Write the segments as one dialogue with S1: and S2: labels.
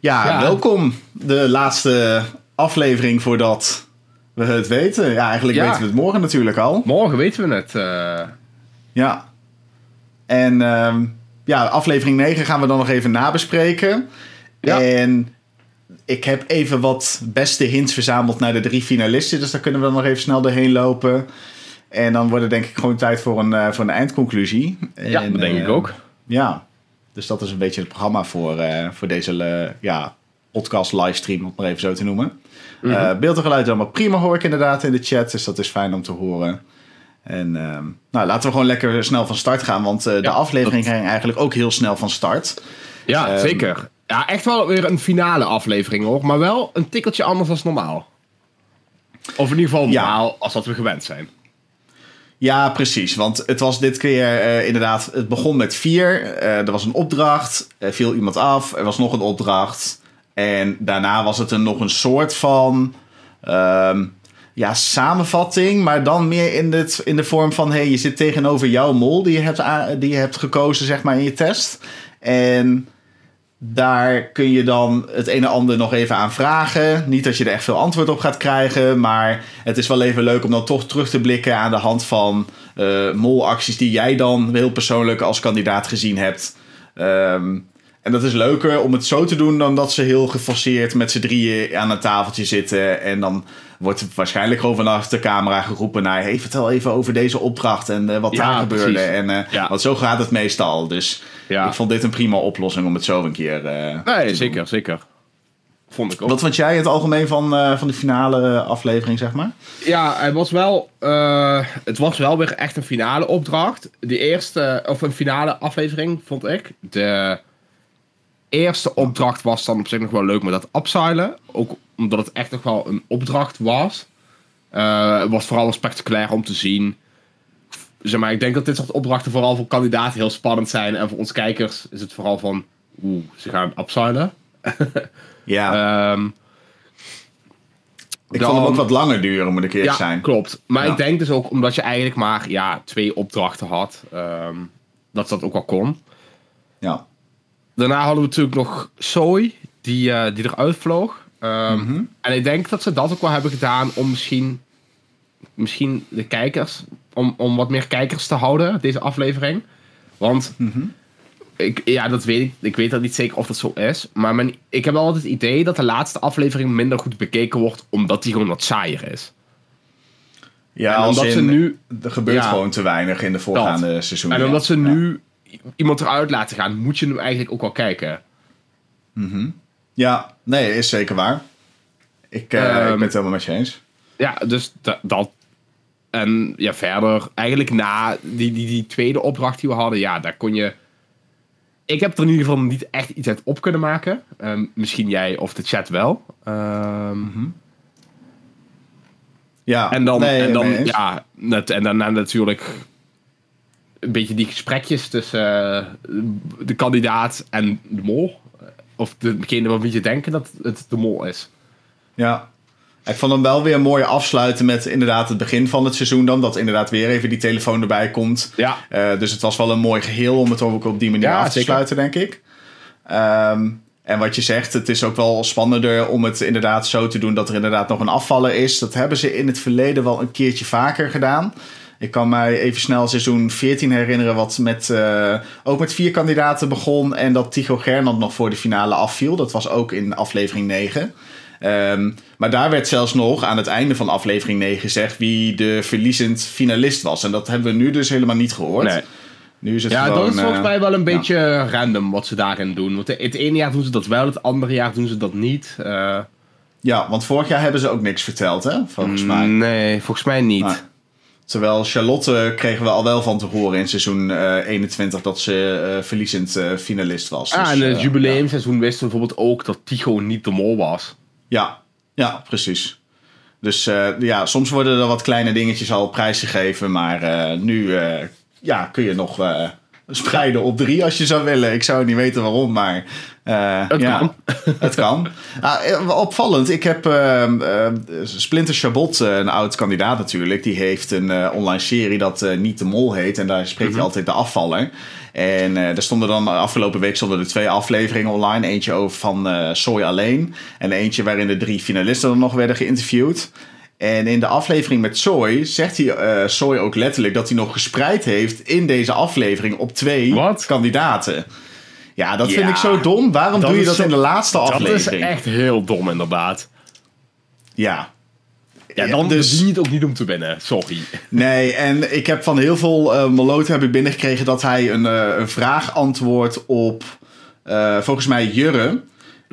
S1: Ja,
S2: Ja.
S1: welkom. De laatste aflevering voordat we het weten. Ja, eigenlijk
S2: Ja.
S1: weten we het morgen natuurlijk al.
S2: Morgen weten we het. eh.
S1: Ja. En ehm, ja, aflevering 9 gaan we dan nog even nabespreken.
S2: Ja.
S1: En ik heb even wat beste hints verzameld naar de drie finalisten. Dus daar kunnen we dan nog even snel doorheen lopen. En dan wordt het denk ik gewoon tijd voor een, eh, voor een eindconclusie.
S2: ja,
S1: En,
S2: dat denk
S1: eh,
S2: ik ook.
S1: Ja, dus dat is een beetje het programma voor, eh, voor deze eh, ja, podcast livestream, om het maar even zo te noemen.
S2: Mhm.
S1: Eh, beeld en geluid allemaal prima, hoor ik inderdaad in de chat. Dus dat is fijn om te horen. En ehm, nou, laten we gewoon lekker snel van start gaan. Want de
S2: Ja,
S1: aflevering ging eigenlijk ook heel snel van start.
S2: Ja,
S1: ehm,
S2: zeker. Ja, echt wel weer een finale aflevering hoor. Maar wel een tikkeltje anders dan normaal. Of in ieder geval
S1: Ja.
S2: normaal als dat we gewend zijn.
S1: Ja, precies. Want het was dit keer eh, inderdaad... Het begon met vier. Eh, er was een opdracht. Er viel iemand af. Er was nog een opdracht. En daarna was het een, nog een soort van... ehm, ja, samenvatting. Maar dan meer in, het, in de vorm van... Hey, je zit tegenover jouw mol die je hebt, die je hebt gekozen zeg maar, in je test. En... Daar kun je dan het een en ander nog even aan vragen. Niet dat je er echt veel antwoord op gaat krijgen. Maar het is wel even leuk om dan toch terug te blikken aan de hand van eh, molacties die jij dan heel persoonlijk als kandidaat gezien hebt. Ehm, en dat is leuker om het zo te doen dan dat ze heel geforceerd met z'n drieën aan een tafeltje zitten. En dan wordt waarschijnlijk gewoon vanaf de camera geroepen naar... Hey, vertel even over deze opdracht en eh, wat
S2: Ja,
S1: daar gebeurde. En,
S2: Ja.
S1: Want zo gaat het meestal. Dus
S2: Ja.
S1: ik vond dit een prima oplossing om het zo een keer eh,
S2: Nee,
S1: doen.
S2: zeker, zeker. Vond ik ook.
S1: Wat vond jij het algemeen van, eh, van de finale aflevering, zeg maar?
S2: Ja, het was wel, eh, het was wel weer echt een finale opdracht. De eerste, of een finale aflevering, vond ik. De eerste opdracht was dan op zich nog wel leuk met dat upsilen. Ook omdat het echt nog wel een opdracht was. Het was vooral spectaculair om te zien. Zeg maar, ik denk dat dit soort opdrachten vooral voor kandidaten heel spannend zijn. En voor ons kijkers is het vooral van, oeh, ze gaan upsilen.
S1: Ja,
S2: Ehm
S1: ik
S2: dan-
S1: vond hem ook wat langer duren, moet ik eerlijk
S2: ja,
S1: zijn.
S2: klopt. Maar
S1: Ja.
S2: ik denk dus ook omdat je eigenlijk maar ja, twee opdrachten had, ehm, dat dat ook wel kon.
S1: Ja.
S2: Daarna hadden we natuurlijk nog Zoe, die, eh, die eruit vloog.
S1: Mhm.
S2: En ik denk dat ze dat ook wel hebben gedaan om misschien, misschien de kijkers, om, om wat meer kijkers te houden, deze aflevering. Want
S1: Mhm.
S2: ik, ja, dat weet ik. Ik weet dat niet zeker of dat zo is. Maar mijn, ik heb wel altijd het idee dat de laatste aflevering minder goed bekeken wordt, omdat die gewoon wat saaier is.
S1: Ja,
S2: en omdat
S1: in,
S2: ze nu
S1: er gebeurt
S2: ja.
S1: gewoon te weinig in de voorgaande seizoenen.
S2: En omdat ze nu iemand eruit laten gaan, moet je hem eigenlijk ook wel kijken.
S1: Ja, nee, is zeker waar. Ik, eh, ik
S2: Ehm,
S1: ben het helemaal met je eens.
S2: Ja, dus da- dat. En ja, verder, eigenlijk na die, die, die tweede opdracht die we hadden, ja, daar kon je. Ik heb er in ieder geval niet echt iets uit op kunnen maken. Ehm, misschien jij of de chat wel. Ehm,
S1: Ja,
S2: En dan,
S1: nee,
S2: en dan ja, net, en daarna natuurlijk een beetje die gesprekjes tussen eh, de kandidaat en de mol. Of degene van wie je denken dat het de mol is.
S1: Ja. Ik vond hem wel weer mooi afsluiten met inderdaad het begin van het seizoen dan. Dat inderdaad weer even die telefoon erbij komt.
S2: Ja.
S1: Eh, dus het was wel een mooi geheel om het ook op die manier
S2: Ja,
S1: af te
S2: zeker.
S1: sluiten, denk ik. Ehm, en wat je zegt, het is ook wel spannender om het inderdaad zo te doen dat er inderdaad nog een afvaller is. Dat hebben ze in het verleden wel een keertje vaker gedaan. Ik kan mij even snel seizoen 14 herinneren, wat met, eh, ook met vier kandidaten begon. En dat Tycho Gernand nog voor de finale afviel. Dat was ook in aflevering 9. Ehm, maar daar werd zelfs nog aan het einde van aflevering 9 gezegd wie de verliezend finalist was. En dat hebben we nu dus helemaal niet gehoord.
S2: Nee.
S1: Nu is het
S2: Ja,
S1: gewoon,
S2: dat is volgens
S1: eh,
S2: mij wel een beetje random wat ze daarin doen. Want het ene jaar doen ze dat wel, het andere jaar doen ze dat niet. Eh,
S1: Ja, want vorig jaar hebben ze ook niks verteld, hè? Volgens mij.
S2: Nee, volgens mij niet.
S1: Terwijl Charlotte kregen we al wel van te horen in seizoen eh, 21 dat ze eh, verliezend eh, finalist was.
S2: ah,
S1: Dus,
S2: en in het
S1: eh,
S2: jubileumseizoen wisten we bijvoorbeeld ook dat Tycho niet de mol was.
S1: Ja, ja, precies. Dus eh, ja, soms worden er wat kleine dingetjes al prijsgegeven, maar eh, nu eh, ja, kun je nog spreiden op drie als je zou willen. Ik zou niet weten waarom, maar uh,
S2: het
S1: ja,
S2: kan.
S1: het kan. Ah, opvallend, ik heb uh, uh, Splinter Chabot, een oud kandidaat natuurlijk, die heeft een online serie dat Niet de Mol heet en daar spreekt hij altijd de afvaller. En er stonden dan afgelopen week stonden er twee afleveringen online. Eentje over van Soy alleen en eentje waarin de drie finalisten dan nog werden geïnterviewd. En in de aflevering met Soy zegt hij uh, Soy ook letterlijk dat hij nog gespreid heeft in deze aflevering op twee kandidaten. Ja, dat
S2: Ja,
S1: vind ik zo dom. Waarom doe je dat
S2: zo-
S1: in de laatste
S2: Dat is
S1: aflevering?
S2: echt heel dom, inderdaad.
S1: Ja.
S2: Ja, dan
S1: dus-
S2: verdien je het ook niet om te winnen. Sorry.
S1: Nee, en ik heb van heel veel uh, heb ik binnengekregen dat hij een, een vraag antwoordt op volgens mij Jurre.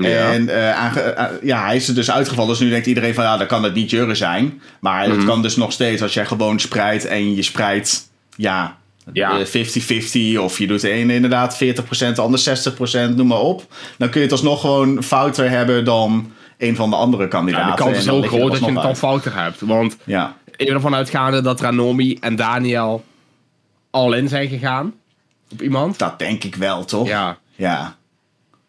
S2: Ja.
S1: En eh, aange- eh, ja, hij is er dus uitgevallen. Dus nu denkt iedereen van ja, dan kan het niet Jurre zijn. Maar het
S2: Mhm.
S1: kan dus nog steeds als jij gewoon spreidt en je spreidt ja,
S2: Ja.
S1: eh, 50-50 of je doet de ene inderdaad 40%, de ander 60%, noem maar op. Dan kun je het alsnog gewoon fouter hebben dan een van de andere kandidaten.
S2: Ja, de kans is heel groot dat je het dan fouter hebt. Want
S1: Ja,
S2: ik ben ervan uitgaande dat Ranomi en Daniel al in zijn gegaan. Op iemand.
S1: dat denk ik wel, toch?
S2: Ja.
S1: Ja.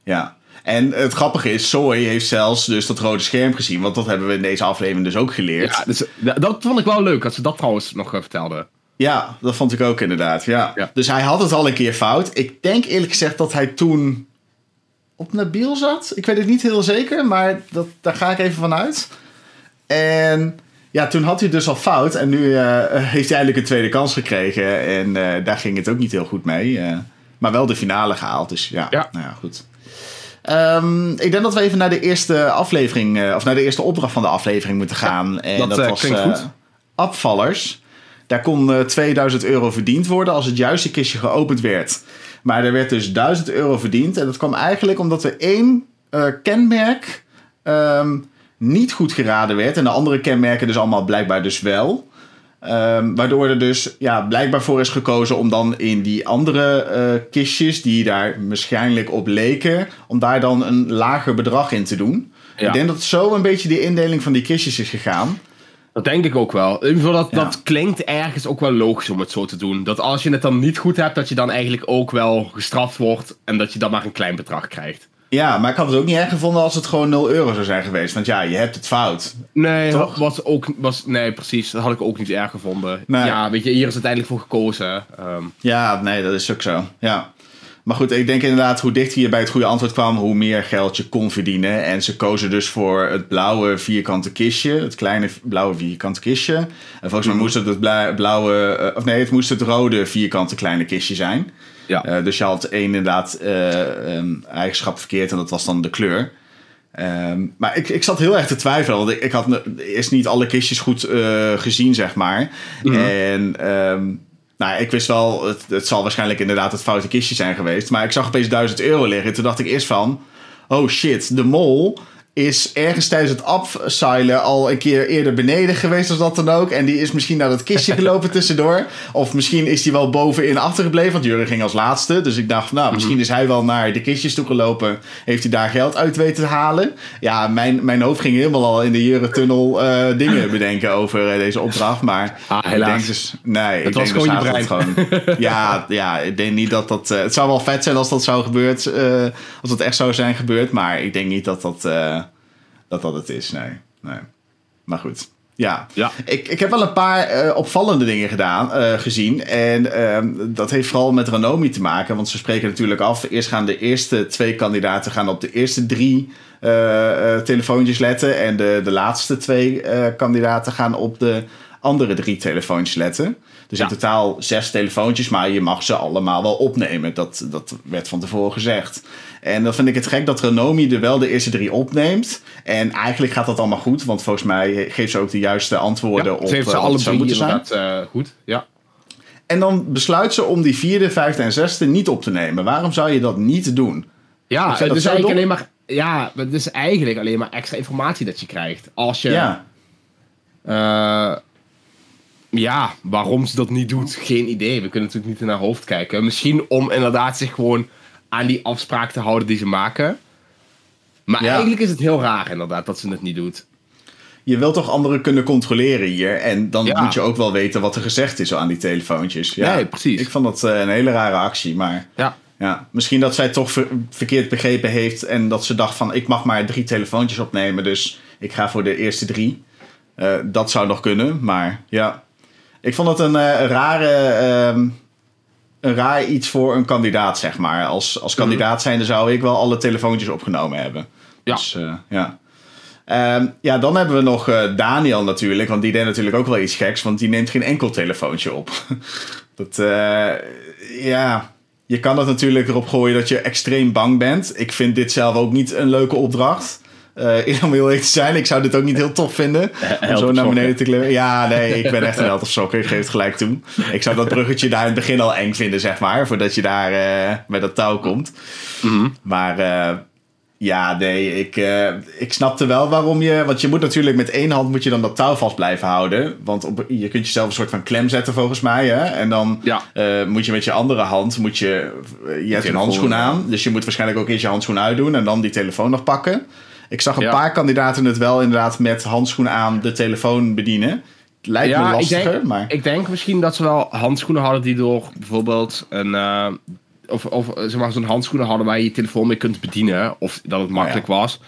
S1: Ja. En het grappige is, Soy heeft zelfs dus dat rode scherm gezien. Want dat hebben we in deze aflevering dus ook geleerd.
S2: Ja, dus, dat vond ik wel leuk, dat ze dat trouwens nog vertelden.
S1: Ja, dat vond ik ook inderdaad. Ja.
S2: Ja.
S1: Dus hij had het al een keer fout. Ik denk eerlijk gezegd dat hij toen op Nabil zat. Ik weet het niet heel zeker, maar dat, daar ga ik even van uit. En ja, toen had hij dus al fout. En nu eh, heeft hij eigenlijk een tweede kans gekregen. En eh, daar ging het ook niet heel goed mee. eh. maar wel de finale gehaald. Dus ja,
S2: Ja.
S1: Nou ja goed. Ehm, ik denk dat we even naar de eerste aflevering, eh, of naar de eerste opdracht van de aflevering moeten gaan. en
S2: dat,
S1: dat,
S2: eh,
S1: was
S2: klinkt
S1: eh,
S2: goed.
S1: Abvallers. Daar kon eh, 2000 euro verdiend worden als het juiste kistje geopend werd. Maar er werd dus 1000 euro verdiend. En dat kwam eigenlijk omdat er één kenmerk ehm, niet goed geraden werd. En de andere kenmerken dus allemaal blijkbaar dus wel. Ehm, waardoor er dus ja, blijkbaar voor is gekozen om dan in die andere eh, kistjes, die daar waarschijnlijk op leken, om daar dan een lager bedrag in te doen.
S2: Ja.
S1: Ik denk dat zo een beetje de indeling van die kistjes is gegaan.
S2: Dat denk ik ook wel. In ieder geval, dat,
S1: Ja.
S2: dat klinkt ergens ook wel logisch om het zo te doen. Dat als je het dan niet goed hebt, dat je dan eigenlijk ook wel gestraft wordt. En dat je dan maar een klein bedrag krijgt.
S1: Ja, maar ik had het ook niet erg gevonden als het gewoon 0 euro zou zijn geweest. Want ja, je hebt het fout.
S2: Nee,
S1: Toch?
S2: was ook, was, nee, precies. Dat had ik ook niet erg gevonden.
S1: Nee.
S2: Ja, weet je, hier is uiteindelijk voor gekozen. Ehm,
S1: Ja, nee, dat is ook zo. Ja. Maar goed, ik denk inderdaad hoe dichter je bij het goede antwoord kwam, hoe meer geld je kon verdienen. En ze kozen dus voor het blauwe vierkante kistje, het kleine blauwe vierkante kistje. En volgens mij
S2: Mhm.
S1: moest het het bla- blauwe, eh, of nee, het moest het rode vierkante kleine kistje zijn.
S2: Ja.
S1: Eh, dus je had één inderdaad eh, een eigenschap verkeerd en dat was dan de kleur. Ehm, maar ik, ik zat heel erg te twijfelen, want ik, ik had eerst niet alle kistjes goed eh, gezien, zeg maar. En ehm, nou, ik wist wel, het, het zal waarschijnlijk inderdaad het foute kistje zijn geweest. Maar ik zag opeens 1000 euro liggen. Toen dacht ik eerst van, oh shit, de mol is ergens tijdens het afseilen al een keer eerder beneden geweest als dat dan ook. En die is misschien naar dat kistje gelopen tussendoor. Of misschien is die wel bovenin achtergebleven, want Jurgen ging als laatste. Dus ik dacht, nou, misschien is hij wel naar de kistjes toe gelopen. Heeft hij daar geld uit weten te halen? Ja, mijn, mijn hoofd ging helemaal al in de Jurgen-tunnel eh, dingen bedenken over eh, deze opdracht. Maar
S2: Ah,
S1: ik
S2: helaas.
S1: denk dus, nee, ik
S2: was
S1: denk
S2: gewoon
S1: dus
S2: je
S1: eigenlijk gewoon, ja, ja, ik denk niet dat dat... eh, het zou wel vet zijn als dat zou gebeurd, eh, als dat echt zou zijn gebeurd. Maar ik denk niet dat dat, dat, dat het is, nee. nee. Maar goed, ja.
S2: Ja.
S1: Ik, ik heb wel een paar eh, opvallende dingen gedaan, eh, gezien. En ehm, dat heeft vooral met Ranomi te maken. Want ze spreken natuurlijk af. Eerst gaan de eerste twee kandidaten gaan op de eerste drie eh, telefoontjes letten. En de, de laatste twee kandidaten gaan op de andere drie telefoontjes letten. Dus
S2: Ja.
S1: in totaal zes telefoontjes, maar je mag ze allemaal wel opnemen. Dat, dat werd van tevoren gezegd. En dan vind ik het gek dat Renomi er wel de eerste drie opneemt. En eigenlijk gaat dat allemaal goed, want volgens mij geeft ze ook de juiste antwoorden
S2: ja,
S1: op
S2: ze heeft ze
S1: wat
S2: alle drie
S1: moeten zijn.
S2: inderdaad eh, goed. Ja.
S1: En dan besluit ze om die vierde, vijfde en zesde niet op te nemen. Waarom zou je dat niet doen?
S2: Ja,
S1: zo
S2: eigenlijk
S1: dom.
S2: alleen maar. Ja, het is eigenlijk alleen maar extra informatie dat je krijgt. Als je.
S1: Ja,
S2: eh, ja, waarom ze dat niet doet, geen idee. We kunnen natuurlijk niet in haar hoofd kijken. Misschien om inderdaad zich gewoon aan die afspraak te houden die ze maken. Maar
S1: Ja.
S2: eigenlijk is het heel raar inderdaad dat ze het niet doet.
S1: je wilt toch anderen kunnen controleren hier. En dan
S2: Ja.
S1: moet je ook wel weten wat er gezegd is aan die telefoontjes. Ja,
S2: Nee, precies.
S1: Ik vond dat eh, een hele rare actie, maar...
S2: Ja.
S1: Ja, misschien dat zij toch ver- verkeerd begrepen heeft en dat ze dacht van ik mag maar drie telefoontjes opnemen, dus ik ga voor de eerste drie. Eh, dat zou nog kunnen, maar ja. Ik vond het een eh, rare, ehm, een raar iets voor een kandidaat, zeg maar. Als, als kandidaat zijnde zou ik wel alle telefoontjes opgenomen hebben.
S2: Ja.
S1: Dus eh, ja. Ehm, ja, dan hebben we nog eh, Daniel natuurlijk, want die deed natuurlijk ook wel iets geks, want die neemt geen enkel telefoontje op. dat, ja, je kan het natuurlijk erop gooien dat je extreem bang bent. Ik vind dit zelf ook niet een leuke opdracht. Eh om heel eerlijk te zijn, ik zou dit ook niet heel tof vinden. om zo naar beneden te klimmen. Ja, nee, ik ben echt een held of sokken. Ik geef het gelijk toe. Ik zou dat bruggetje daar in het begin al eng vinden, zeg maar. Voordat je daar eh met dat touw komt. Maar eh, ja, nee, ik, ik snapte wel waarom je... Want je moet natuurlijk met één hand moet je dan dat touw vast blijven houden. Want op, je kunt jezelf een soort van klem zetten volgens mij. Hè? En dan
S2: Ja.
S1: moet je met je andere hand... Moet je, je hebt een handschoen aan. Dus je moet waarschijnlijk ook eerst je handschoen uitdoen. En dan die telefoon nog pakken. Ik zag een
S2: Ja.
S1: paar kandidaten het wel inderdaad met handschoenen aan de telefoon bedienen. Het lijkt me
S2: Ja, ik
S1: lastiger,
S2: denk,
S1: maar...
S2: ik denk misschien dat ze wel handschoenen hadden die door bijvoorbeeld een. eh, of, of eh, zeg maar zo'n handschoenen hadden waar je je telefoon mee kunt bedienen. Of dat het makkelijk was.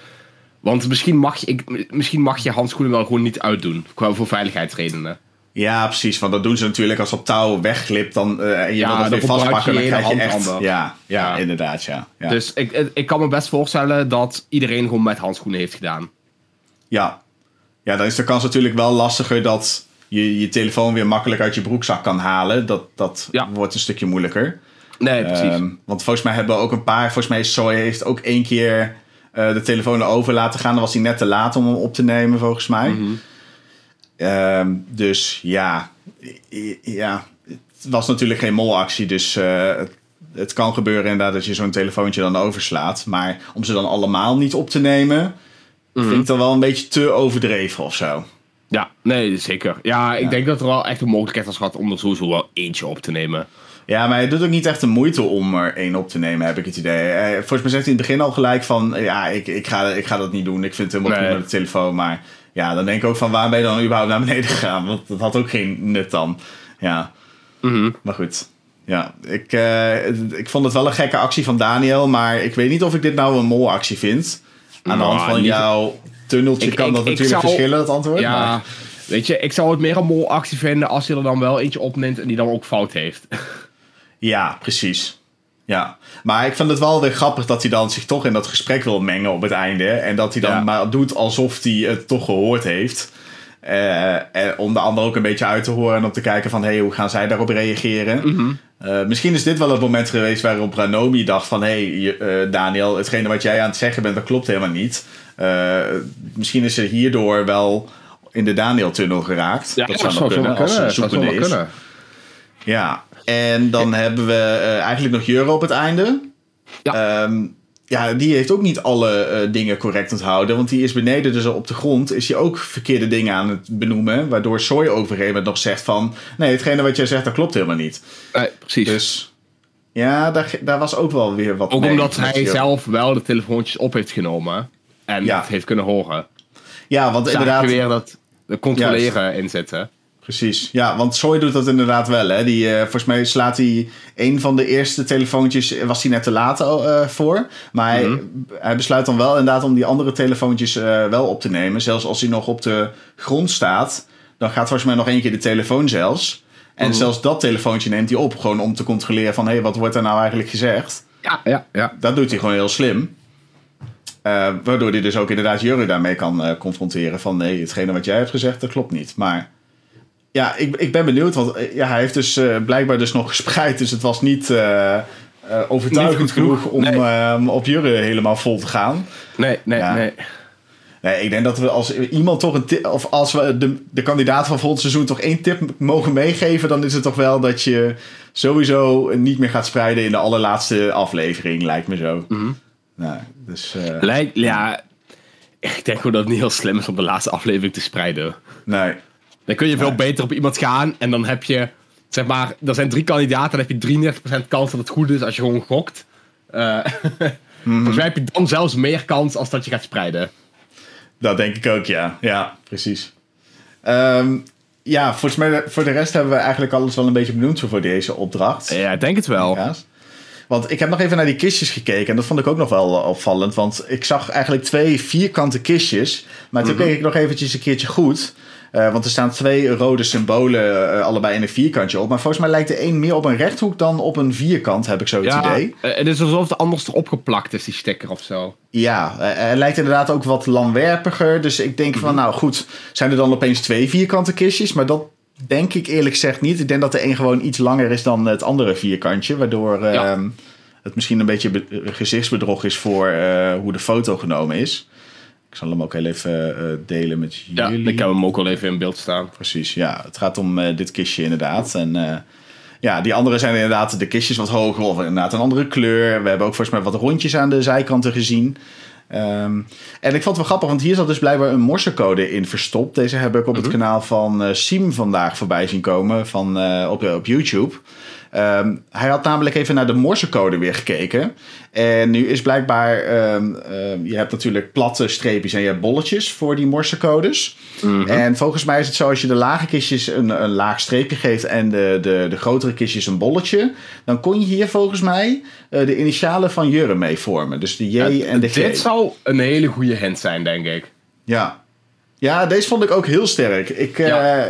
S2: Want misschien mag, je, ik, misschien mag je handschoenen wel gewoon niet uitdoen. Voor veiligheidsredenen.
S1: Ja, precies. Want dat doen ze natuurlijk als op touw wegglipt. Dan, eh, en je
S2: Ja,
S1: wil dat weer vastpakken. Dan
S2: gebruik je
S1: krijg je
S2: je
S1: echt...
S2: handhanden.
S1: Ja, ja, inderdaad. Ja. Ja.
S2: Dus ik, ik- kan me best voorstellen dat iedereen gewoon met handschoenen heeft gedaan.
S1: ja. ja, dan is de kans natuurlijk wel lastiger dat je je telefoon weer makkelijk uit je broekzak kan halen. Dat, dat
S2: Ja.
S1: wordt een stukje moeilijker.
S2: Nee, precies.
S1: Ehm, want volgens mij hebben ook een paar... Volgens mij Soy heeft ook één keer eh, de telefoon erover laten gaan. Dan was hij net te laat om hem op te nemen, volgens mij.
S2: Mhm.
S1: Ehm, dus ja, ja, het was natuurlijk geen molactie. Dus eh, het, het kan gebeuren inderdaad dat je zo'n telefoontje dan overslaat. Maar om ze dan allemaal niet op te nemen...
S2: Mhm.
S1: vind ik dan wel een beetje te overdreven of zo.
S2: ja, nee, zeker. Ja, ik
S1: Ja.
S2: denk dat er wel echt een mogelijkheid was gehad om er sowieso wel eentje op te nemen.
S1: Ja, maar hij doet ook niet echt de moeite om er één op te nemen, heb ik het idee. Eh, volgens mij zegt hij in het begin al gelijk van... ja, ik, ik, ga, ik ga dat niet doen. Ik vind het helemaal
S2: Nee.
S1: met de telefoon. Maar ja, dan denk ik ook van... waar ben je dan überhaupt naar beneden gegaan? Want dat had ook geen nut dan. Ja,
S2: Mhm.
S1: maar goed. Ja, ik, eh, ik vond het wel een gekke actie van Daniel. Maar ik weet niet of ik dit nou een molactie vind. Aan de
S2: Nou,
S1: hand van jouw tunneltje
S2: Ik-
S1: kan
S2: ik-
S1: dat
S2: ik
S1: natuurlijk
S2: zou-
S1: verschillen, het antwoord.
S2: Ja,
S1: maar-
S2: weet je, ik zou het meer een molactie vinden als hij er dan wel eentje opneemt en die dan ook fout heeft.
S1: Ja, precies. Ja, maar ik vind het wel weer grappig dat hij dan zich toch in dat gesprek wil mengen op het einde. En dat hij dan
S2: Ja.
S1: maar doet alsof hij het toch gehoord heeft. Eh, en om de ander ook een beetje uit te horen en om te kijken van... hé, hey, hoe gaan zij daarop reageren? Eh, misschien is dit wel het moment geweest waarop Ranomi dacht van... hé, hey, eh, Daniel, hetgene wat jij aan het zeggen bent, dat klopt helemaal niet. Misschien is ze hierdoor wel in de Daniel-tunnel geraakt. dat zou nog kunnen, als ze
S2: Dat zou kunnen.
S1: Ja, en dan hebben we eh, eigenlijk nog Jure op het einde.
S2: Ja.
S1: Ehm, ja, die heeft ook niet alle eh, dingen correct onthouden. Want die is beneden, dus op de grond, is hij ook verkeerde dingen aan het benoemen. Waardoor Soy over een gegeven moment nog zegt van... Nee, hetgene wat jij zegt, dat klopt helemaal niet.
S2: Nee, precies.
S1: Dus ja, daar, daar was ook wel weer wat
S2: ook
S1: mee
S2: omdat hij zelf wel de telefoontjes op heeft genomen en
S1: Ja.
S2: het heeft kunnen horen.
S1: Ja, want
S2: Dus
S1: inderdaad...
S2: weer dat de controleren inzetten.
S1: Precies, ja, want Soy doet dat inderdaad wel. Hè. Die, eh, volgens mij slaat hij een van de eerste telefoontjes, eh, was hij net te laat eh, voor. Maar hij,
S2: Mhm.
S1: hij besluit dan wel inderdaad om die andere telefoontjes wel op te nemen. Zelfs als hij nog op de grond staat, dan gaat volgens mij nog één keer de telefoon zelfs. En
S2: Mhm.
S1: zelfs dat telefoontje neemt hij op, gewoon om te controleren van... hé, hey, wat wordt er nou eigenlijk gezegd?
S2: Ja, ja, ja.
S1: Dat doet hij gewoon heel slim. Waardoor hij dus ook inderdaad Jurre daarmee kan confronteren. Van nee, hetgene wat jij hebt gezegd, dat klopt niet. Maar ja, ik, ik ben benieuwd. Want eh, ja, hij heeft dus eh, blijkbaar dus nog gespreid. Dus het was niet eh, overtuigend
S2: Niet
S1: genoeg om
S2: nee.
S1: op Jurre helemaal vol te gaan.
S2: Nee, nee,
S1: Ja.
S2: nee.
S1: Nee, ik denk dat we als iemand toch een tip, of als we de, de kandidaat van volgend seizoen toch één tip mogen meegeven, dan is het toch wel dat je sowieso niet meer gaat spreiden in de allerlaatste aflevering, lijkt me zo.
S2: Mhm.
S1: Nou, dus
S2: Lijkt, ja, ik denk gewoon dat het niet heel slim is om de laatste aflevering te spreiden.
S1: nee.
S2: Dan kun je veel beter op iemand gaan en dan heb je, zeg maar, er zijn drie kandidaten, dan heb je 33% kans dat het goed is als je gewoon gokt. Eh, Volgens mij heb je dan zelfs meer kans als dat je gaat spreiden.
S1: Dat denk ik ook, ja. Ja, precies. Ehm, ja, volgens mij, voor de rest hebben we eigenlijk alles wel een beetje benoemd voor deze opdracht.
S2: Ja, ik denk het wel.
S1: Ja. Want ik heb nog even naar die kistjes gekeken en dat vond ik ook nog wel eh, opvallend. Want ik zag eigenlijk twee vierkante kistjes. Maar toen
S2: Mhm.
S1: keek ik nog eventjes een keertje goed. Eh, want er staan twee rode symbolen eh, allebei in een vierkantje op. Maar volgens mij lijkt de een meer op een rechthoek dan op een vierkant, heb ik zo het
S2: Ja,
S1: idee.
S2: eh, het is alsof de anders erop geplakt is, die sticker of zo.
S1: Ja, hij lijkt inderdaad ook wat langwerpiger. Dus ik denk
S2: Mhm.
S1: van, nou goed, zijn er dan opeens twee vierkante kistjes? Maar dat denk ik eerlijk gezegd niet. Ik denk dat de een gewoon iets langer is dan het andere vierkantje. Waardoor eh,
S2: Ja.
S1: het misschien een beetje be- gezichtsbedrog is voor hoe de foto genomen is. Ik zal hem ook heel even eh, delen met
S2: Ja,
S1: jullie.
S2: ik heb hem ook al even in beeld staan.
S1: Precies, ja. Het gaat om eh, dit kistje inderdaad. En eh, ja, die andere zijn inderdaad de kistjes wat hoger of inderdaad een andere kleur. We hebben ook volgens mij wat rondjes aan de zijkanten gezien. Ehm, en ik vond het wel grappig, want hier zat dus blijkbaar een morsecode in verstopt. Deze heb ik op het kanaal van Siem vandaag voorbij zien komen van, op, op YouTube. Ehm, hij had namelijk even naar de morsecode weer gekeken. En nu is blijkbaar, ehm, ehm, je hebt natuurlijk platte streepjes en je hebt bolletjes voor die morsecodes. En volgens mij is het zo, als je de lage kistjes een, een laag streepje geeft en de, de, de grotere kistjes een bolletje, dan kon je hier volgens mij eh, de initialen van Jurre mee vormen. Dus de J en de G.
S2: Dit zou een hele goede hint zijn, denk ik.
S1: Ja. Ja, deze vond ik ook heel sterk. Ik, eh,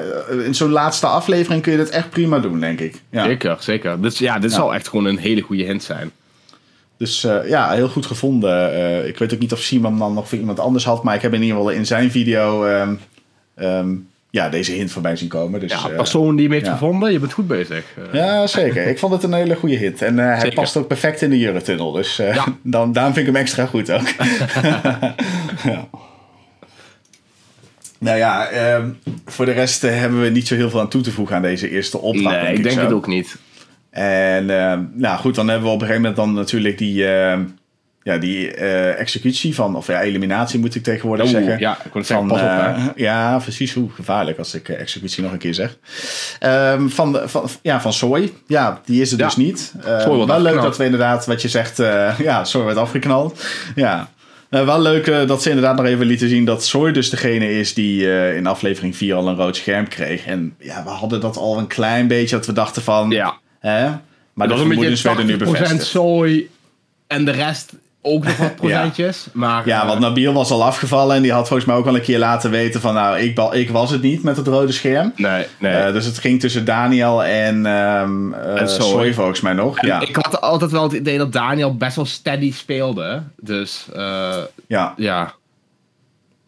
S1: in zo'n laatste aflevering kun je dit echt prima doen, denk ik. Ja.
S2: Zeker, zeker. Dus ja, dit
S1: Ja.
S2: zou echt gewoon een hele goede hint zijn.
S1: Dus eh, ja, heel goed gevonden. Eh, ik weet ook niet of Simon dan nog voor iemand anders had, maar ik heb in ieder geval in zijn video ehm, ehm, ja, deze hint voorbij zien komen. Dus,
S2: Ja, persoon die hem heeft
S1: ja.
S2: gevonden, je bent goed bezig.
S1: Ja, zeker. ik vond het een hele goede hit. En hij past ook perfect in de Jurre-tunnel. Dus
S2: Ja.
S1: dan, daarom vind ik hem extra goed ook. ja. Nou ja, ehm, voor de rest eh, hebben we niet zo heel veel aan toe te voegen aan deze eerste opdracht.
S2: nee, ik denk
S1: zo.
S2: het ook niet.
S1: En ehm, nou goed, dan hebben we op een gegeven moment dan natuurlijk die, ehm, ja, die eh, executie van, of ja, eliminatie moet ik tegenwoordig
S2: Oeh,
S1: zeggen.
S2: ja, ik kon zeggen,
S1: Van,
S2: pas op,
S1: eh, ja, precies. Hoe gevaarlijk als ik executie nog een keer zeg. Van, van, ja, van Soy. Ja, die is er
S2: Ja.
S1: dus niet. Wel leuk dat we inderdaad, wat je zegt, ja, Soy werd afgeknald. Ja. Eh, wel leuk eh, dat ze inderdaad nog even lieten zien dat Soy dus degene is die eh, in aflevering 4 al een rood scherm kreeg. En ja, we hadden dat al een klein beetje dat we dachten van...
S2: Ja,
S1: Hè? Maar
S2: dat
S1: de
S2: een
S1: vermoedens werden nu
S2: beetje 80%
S1: bevestigd.
S2: zooi en de rest ook nog wat procentjes. Maar,
S1: Ja,
S2: eh,
S1: want Nabil was al afgevallen en die had volgens mij ook al een keer laten weten van nou, ik, ik was het niet met het rode scherm.
S2: Nee, nee.
S1: Eh, dus het ging tussen Daniel en, ehm eh
S2: En Soy.
S1: Soy volgens mij nog. Ja,
S2: Ik had altijd wel het idee dat Daniel best wel steady speelde. Dus eh,
S1: ja.
S2: ja.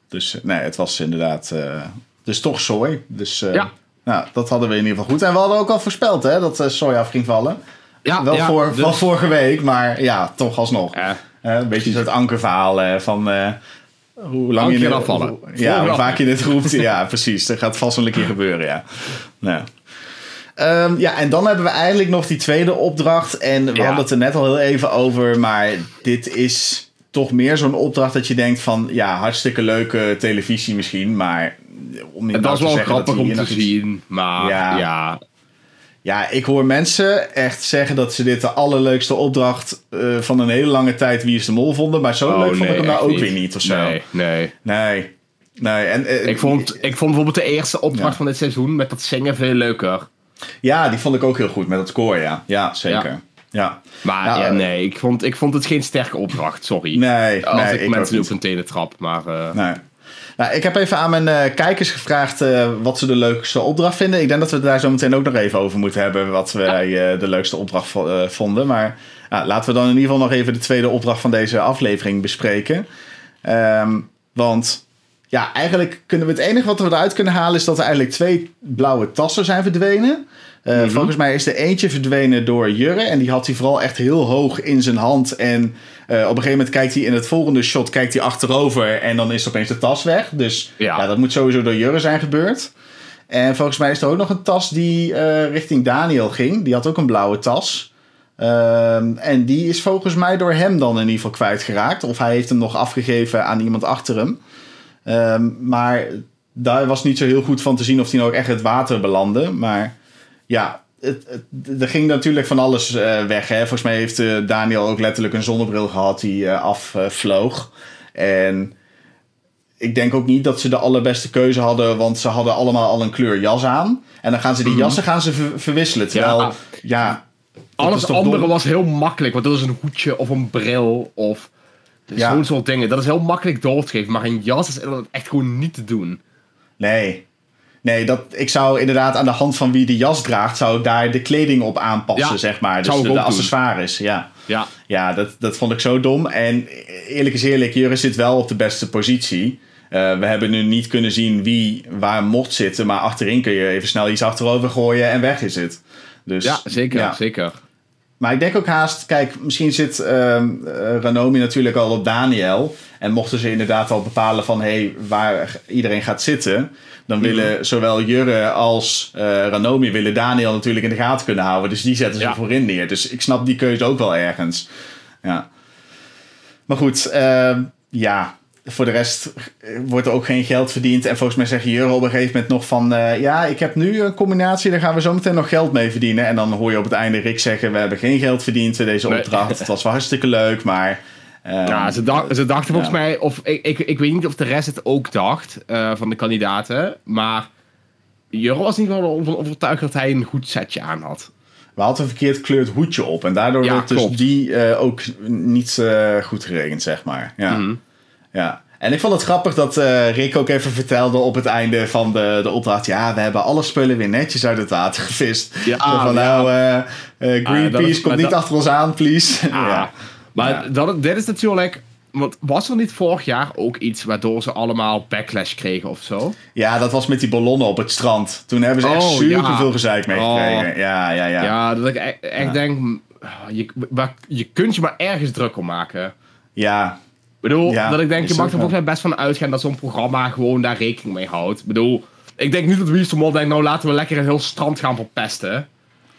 S1: dus nee, het was inderdaad eh, dus toch Soy. Dus eh,
S2: Ja.
S1: nou, dat hadden we in ieder geval goed. En we hadden ook al voorspeld hè, dat Soy af ging vallen.
S2: Ja,
S1: wel,
S2: ja,
S1: voor,
S2: dus-
S1: wel vorige week, maar ja, toch alsnog.
S2: Ja.
S1: Een beetje een soort ankerverhaal van eh, hoe lang je
S2: Volgende
S1: Ja, hoe vaak je dit roept. ja, precies. Dat gaat vast wel een keer gebeuren, ja. Nou. Ja, en dan hebben we eigenlijk nog die tweede opdracht. En we
S2: Ja.
S1: hadden het er net al heel even over. Maar dit is toch meer zo'n opdracht dat je denkt van... Ja, hartstikke leuke televisie misschien. Maar om niet
S2: Het
S1: nou
S2: was
S1: te
S2: wel grappig om te
S1: iets-
S2: zien. Maar
S1: Ja.
S2: ja.
S1: Ja, ik hoor mensen echt zeggen dat ze dit de allerleukste opdracht eh, van een hele lange tijd Wie is de Mol vonden. Maar zo
S2: Oh,
S1: leuk vond ik hem nou ook
S2: niet.
S1: weer niet of zo.
S2: Nee, nee.
S1: Nee. Nee, en, eh,
S2: Ik vond, ik vond bijvoorbeeld de eerste opdracht
S1: Ja.
S2: van dit seizoen met dat zingen veel leuker.
S1: Ja, die vond ik ook heel goed met het koor, ja. Ja, zeker. Ja.
S2: Ja. Maar
S1: Ja,
S2: ja,
S1: eh,
S2: nee, ik vond, ik vond het geen sterke opdracht, sorry.
S1: Nee,
S2: Als
S1: nee,
S2: ik
S1: ik
S2: mensen op hun tenen trap, maar...
S1: Nee. Nou, ik heb even aan mijn eh, kijkers gevraagd eh, wat ze de leukste opdracht vinden. Ik denk dat we het daar zo meteen ook nog even over moeten hebben. Wat wij eh, de leukste opdracht vo- vonden. Maar laten we dan in ieder geval nog even de tweede opdracht van deze aflevering bespreken. Ehm, want ja, eigenlijk kunnen we het enige wat we eruit kunnen halen is dat er eigenlijk twee blauwe tassen zijn verdwenen.
S2: Mhm.
S1: Volgens mij is er eentje verdwenen door Jurre. En die had hij vooral echt heel hoog in zijn hand. En op een gegeven moment kijkt hij in het volgende shot kijkt hij achterover. En dan is opeens de tas weg. Dus ja.
S2: Ja.
S1: dat moet sowieso door Jurre zijn gebeurd. En volgens mij is er ook nog een tas die eh, richting Daniel ging. Die had ook een blauwe tas. Ehm, en die is volgens mij door hem dan in ieder geval kwijtgeraakt. Of hij heeft hem nog afgegeven aan iemand achter hem. Ehm, maar daar was niet zo heel goed van te zien of hij nou ook echt het water belandde. Maar ja, het, het- er ging natuurlijk van alles eh, weg. Hè? Volgens mij heeft eh, Daniel ook letterlijk een zonnebril gehad die eh, afvloog. en ik denk ook niet dat ze de allerbeste keuze hadden, want ze hadden allemaal al een kleur jas aan. En dan gaan ze die jassen gaan ze ver- verwisselen. Terwijl, ja,
S2: Ja.
S1: dat
S2: Alles andere
S1: dom?
S2: was heel makkelijk. Want dat is een hoedje of een bril of
S1: Ja.
S2: zo'n soort dingen. Dat is heel makkelijk door te geven. Maar een jas is echt gewoon niet te doen.
S1: Nee. Nee, dat, ik zou inderdaad aan de hand van wie de jas draagt, zou ik daar de kleding op aanpassen,
S2: Ja,
S1: zeg maar. Dus de, de
S2: doen.
S1: accessoires, ja.
S2: Ja.
S1: Ja, dat, dat vond ik zo dom. En eerlijk is eerlijk, Jurre zit wel op de beste positie. Eh, we hebben nu niet kunnen zien wie waar mocht zitten, maar achterin kun je even snel iets achterover gooien en weg is het. Dus,
S2: Ja, zeker.
S1: ja.
S2: zeker.
S1: Maar ik denk ook haast, kijk, misschien zit eh, Ranomi natuurlijk al op Daniel. En mochten ze inderdaad al bepalen van hey, waar iedereen gaat zitten. Dan
S2: Mhm.
S1: willen zowel Jurre als eh, Ranomi willen Daniel natuurlijk in de gaten kunnen houden. Dus die zetten ze
S2: Ja.
S1: voorin neer. Dus ik snap die keuze ook wel ergens. Ja. Maar goed, ehm, ja. Voor de rest eh, wordt er ook geen geld verdiend. En volgens mij zegt Jurre op een gegeven moment nog van... eh, ja, ik heb nu een combinatie, daar gaan we zo meteen nog geld mee verdienen. En dan hoor je op het einde Rick zeggen... we hebben geen geld verdiend in deze
S2: Nee.
S1: opdracht. Het was wel hartstikke leuk, maar... ehm,
S2: Ja, ze, dacht- ze dachten volgens
S1: ja.
S2: mij, of ik, ik, ik weet niet of de rest het ook dacht eh, van de kandidaten, maar Jurre was niet wel over- overtuigd dat hij een goed setje aan had.
S1: We hadden een verkeerd kleurd hoedje op. En daardoor
S2: Ja,
S1: werd dus die eh, ook niet eh, goed geregend, zeg maar. Ja.
S2: Mhm.
S1: Ja. En ik vond het grappig dat eh, Rick ook even vertelde op het einde van de, de opdracht. Ja, we hebben alle spullen weer netjes uit het water gevist.
S2: Ja,
S1: van nou, eh, eh, Greenpeace,
S2: Ah, dat is-
S1: komt
S2: maar
S1: niet
S2: dat-
S1: achter ons aan, please.
S2: Ah,
S1: ja.
S2: Maar
S1: Ja.
S2: dat, dit is natuurlijk, want was er niet vorig jaar ook iets waardoor ze allemaal backlash kregen of zo?
S1: ja, dat was met die ballonnen op het strand. Toen hebben ze echt
S2: Oh,
S1: super
S2: ja.
S1: veel gezeik mee
S2: Oh.
S1: Ja, ja, ja.
S2: Ja, dat ik e- echt denk, mm, je, je kunt je maar ergens druk om maken.
S1: Ja,
S2: Ik bedoel,
S1: Ja,
S2: dat ik denk, je mag er volgens mij best van uitgaan dat zo'n programma gewoon daar rekening mee houdt. Ik bedoel, ik denk niet dat Wie is de denkt, nou laten we lekker een heel strand gaan verpesten.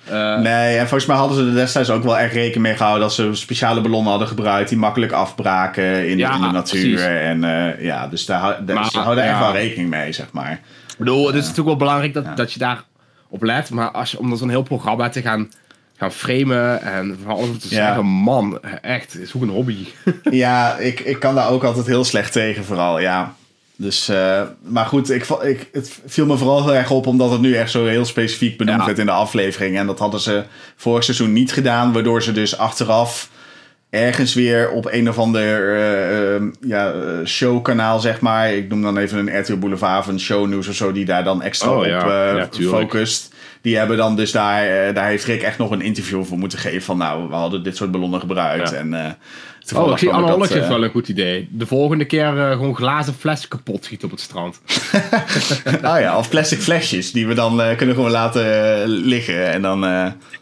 S2: Eh,
S1: Nee, en volgens mij hadden ze er destijds ook wel echt rekening mee gehouden dat ze speciale ballonnen hadden gebruikt die makkelijk afbraken in,
S2: Ja,
S1: in de natuur.
S2: precies.
S1: En eh, ja, dus daar, daar-
S2: Maar,
S1: ze houden echt
S2: ja.
S1: wel rekening mee, zeg maar.
S2: Ik bedoel, het is natuurlijk wel belangrijk dat, dat je daar op let. Maar als je, om dan zo'n heel programma te gaan, gaan framen en van alles te
S1: Ja.
S2: zeggen, man, echt, is ook een hobby.
S1: ja, ik, ik kan daar ook altijd heel slecht tegen, vooral, ja. Dus, eh, maar goed, ik, ik, het viel me vooral heel erg op omdat het nu echt zo heel specifiek benoemd
S2: Ja.
S1: werd in de aflevering. En dat hadden ze vorig seizoen niet gedaan, waardoor ze dus achteraf ergens weer op een of ander eh, eh, ja, eh, showkanaal, zeg maar. Ik noem dan even een RTL Boulevard of een shownieuws of zo, die daar dan extra
S2: Oh,
S1: op
S2: ja. Ja, tuurlijk.
S1: focust. Die hebben dan dus daar, eh, daar heeft Rick echt nog een interview voor moeten geven van nou, we hadden dit soort ballonnen gebruikt.
S2: Ja.
S1: En, eh,
S2: Oh, ik zie Anne
S1: eh,
S2: wel een goed idee. De volgende keer gewoon glazen flessen kapot schieten op het strand.
S1: Nou ja, of plastic flesjes die we dan kunnen gewoon laten liggen. En dan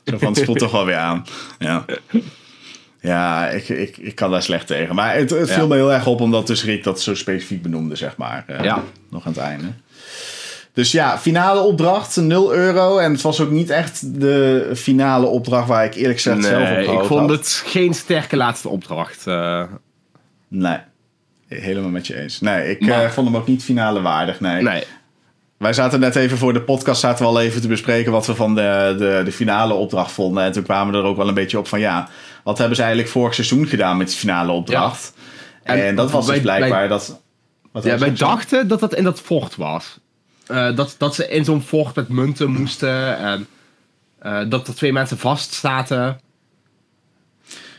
S1: van het spoelt toch wel weer aan. Ja, ja ik, ik, ik kan daar slecht tegen. Maar het, het viel
S2: Ja.
S1: me heel erg op omdat dus Rick dat zo specifiek benoemde, zeg maar.
S2: Ja.
S1: Nog aan het einde. Dus ja, finale opdracht, 0 euro. En het was ook niet echt de finale opdracht waar ik eerlijk gezegd zelf op
S2: Nee, ik vond
S1: had.
S2: het geen sterke laatste opdracht. eh.
S1: Nee, helemaal met je eens. Nee, ik
S2: Maar-
S1: eh, vond hem ook niet finale waardig, nee.
S2: nee.
S1: Wij zaten net even voor de podcast zaten we al even te bespreken wat we van de, de, de finale opdracht vonden. En toen kwamen we er ook wel een beetje op van ja, wat hebben ze eigenlijk vorig seizoen gedaan met die finale opdracht? En,
S2: En
S1: dat was dus blijkbaar
S2: wij-
S1: dat. Wat
S2: Ja, wij dachten dat dat in dat fort was. Eh, dat, dat ze in zo'n fort met munten moesten. En eh, dat er twee mensen vast zaten.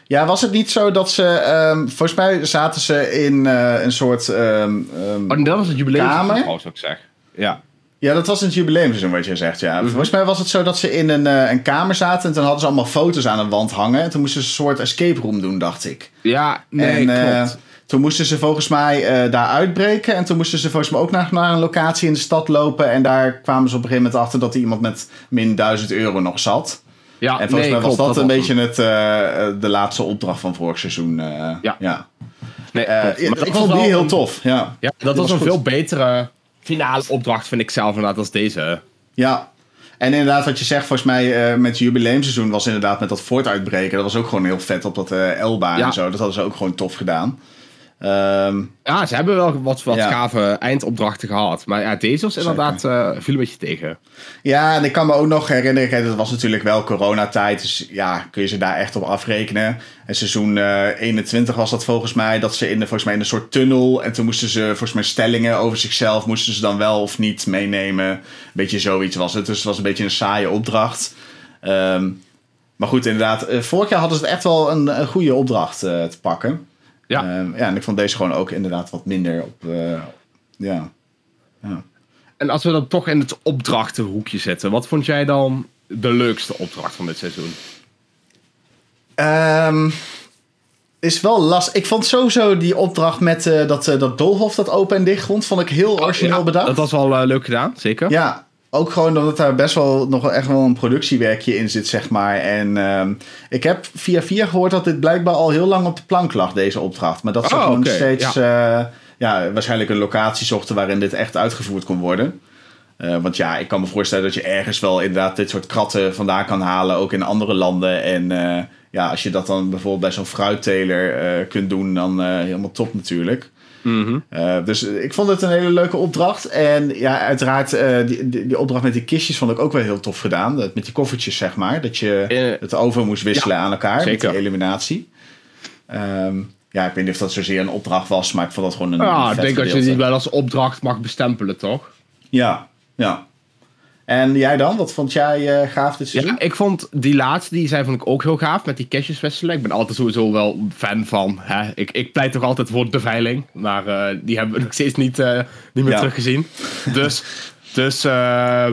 S1: Ja, was het niet zo dat ze. ehm, volgens mij zaten ze in eh, een soort. ehm, ehm,
S2: Oh, dat was het jubileum.
S1: Kamer?
S2: trouwens, zou ik zeggen. Ja.
S1: ja, dat was het jubileumseizoen wat je zegt. Ja.
S2: Mhm.
S1: Volgens mij was het zo dat ze in een, eh, een kamer zaten. En toen hadden ze allemaal foto's aan een wand hangen. En toen moesten ze een soort escape room doen, dacht ik.
S2: Ja, nee,
S1: en
S2: klopt.
S1: Toen moesten ze volgens mij eh, daar uitbreken. En toen moesten ze volgens mij ook naar, naar een locatie in de stad lopen. En daar kwamen ze op een gegeven moment achter dat er iemand met min 1000 euro nog zat.
S2: Ja,
S1: en volgens
S2: nee,
S1: mij was
S2: klopt,
S1: dat, een beetje het, eh, de laatste opdracht van vorig seizoen. eh,
S2: Ja.
S1: ja.
S2: Nee, Maar
S1: ik vond die heel
S2: een-
S1: tof. Ja.
S2: Ja, dat
S1: was
S2: was een veel betere finale opdracht, vind ik zelf inderdaad, als deze.
S1: ja. En inderdaad, wat je zegt, volgens mij met het jubileumseizoen was inderdaad met dat fort uitbreken. Dat was ook gewoon heel vet op dat eh Elba
S2: Ja.
S1: en zo. Dat hadden ze ook gewoon tof gedaan. Ehm,
S2: Ja, ze hebben wel wat, wat
S1: Ja.
S2: gave eindopdrachten gehad. Maar ja, deze was inderdaad eh viel een beetje tegen.
S1: Ja, en ik kan me ook nog herinneren, het was natuurlijk wel coronatijd, dus ja, kun je ze daar echt op afrekenen. En seizoen eh 21 was dat volgens mij, dat ze in, de, volgens mij in een soort tunnel, en toen moesten ze volgens mij stellingen over zichzelf, moesten ze dan wel of niet meenemen. Een beetje zoiets was het, dus het was een beetje een saaie opdracht. Ehm, maar goed, inderdaad, eh, vorig jaar hadden ze het echt wel een, een goede opdracht eh, te pakken.
S2: Ja.
S1: Ehm, ja, en ik vond deze gewoon ook inderdaad wat minder op, eh, ja.
S2: En als we dan toch in het opdrachtenhoekje zitten, wat vond jij dan de leukste opdracht van dit seizoen?
S1: Ehm, is wel lastig. Ik vond sowieso die opdracht met eh, dat, eh, dat doolhof dat open en dicht vond, vond ik heel origineel
S2: Ja,
S1: bedacht.
S2: Dat was wel leuk gedaan, zeker.
S1: Ja, ook gewoon omdat daar best wel nog wel echt wel een productiewerkje in zit, zeg maar. En ehm, ik heb via via gehoord dat dit blijkbaar al heel lang op de plank lag, deze opdracht. Maar dat ze
S2: Oh,
S1: gewoon steeds, ja. ja, waarschijnlijk een locatie zochten waarin dit echt uitgevoerd kon worden. Eh, want ja, ik kan me voorstellen dat je ergens wel inderdaad dit soort kratten vandaan kan halen, ook in andere landen. En eh, ja, als je dat dan bijvoorbeeld bij zo'n fruitteler eh, kunt doen, dan eh, helemaal top natuurlijk.
S2: Mhm.
S1: Uh, dus ik vond het een hele leuke opdracht. En ja, uiteraard, uh, die, die, die, opdracht met die kistjes vond ik ook wel heel tof gedaan. Dat, met die koffertjes, zeg maar. Dat je uh, het over moest wisselen ja, aan elkaar zeker. met die eliminatie. Um, ja, ik weet niet of dat zozeer een opdracht was, maar ik vond dat gewoon een.
S2: Ja, ik denk
S1: gedeelte.
S2: dat je die wel als opdracht mag bestempelen, toch?
S1: Ja, ja. En jij dan? Wat vond jij uh, gaaf dit seizoen?
S2: Ja, ik vond die laatste, die zei vond ik ook heel gaaf, met die kistjes wisselen. Ik ben altijd sowieso wel fan van. Hè? Ik, ik pleit toch altijd voor beveiling, maar uh, die hebben we nog steeds niet, uh, niet meer ja. teruggezien. Dus, dus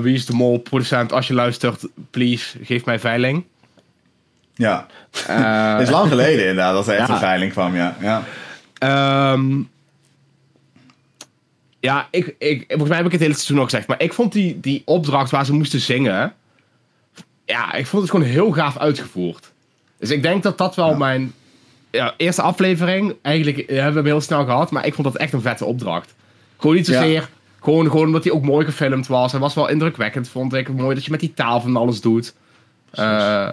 S2: wie is de mol producent? Als je luistert, please, geef mij veiling.
S1: Ja, het is lang geleden inderdaad dat er echt ja. een veiling kwam, ja. ja.
S2: Um, ja, ik, ik, volgens mij heb ik het hele seizoen al gezegd. Maar ik vond die, die opdracht waar ze moesten zingen. Ja, ik vond het gewoon heel gaaf uitgevoerd. Dus ik denk dat dat wel ja. mijn ja, eerste aflevering. Eigenlijk ja, hebben we hem heel snel gehad. Maar ik vond dat echt een vette opdracht. Gewoon niet zozeer. Gewoon, gewoon omdat hij ook mooi gefilmd was. Hij was wel indrukwekkend, vond ik. Mooi dat je met die taal van alles doet. Uh,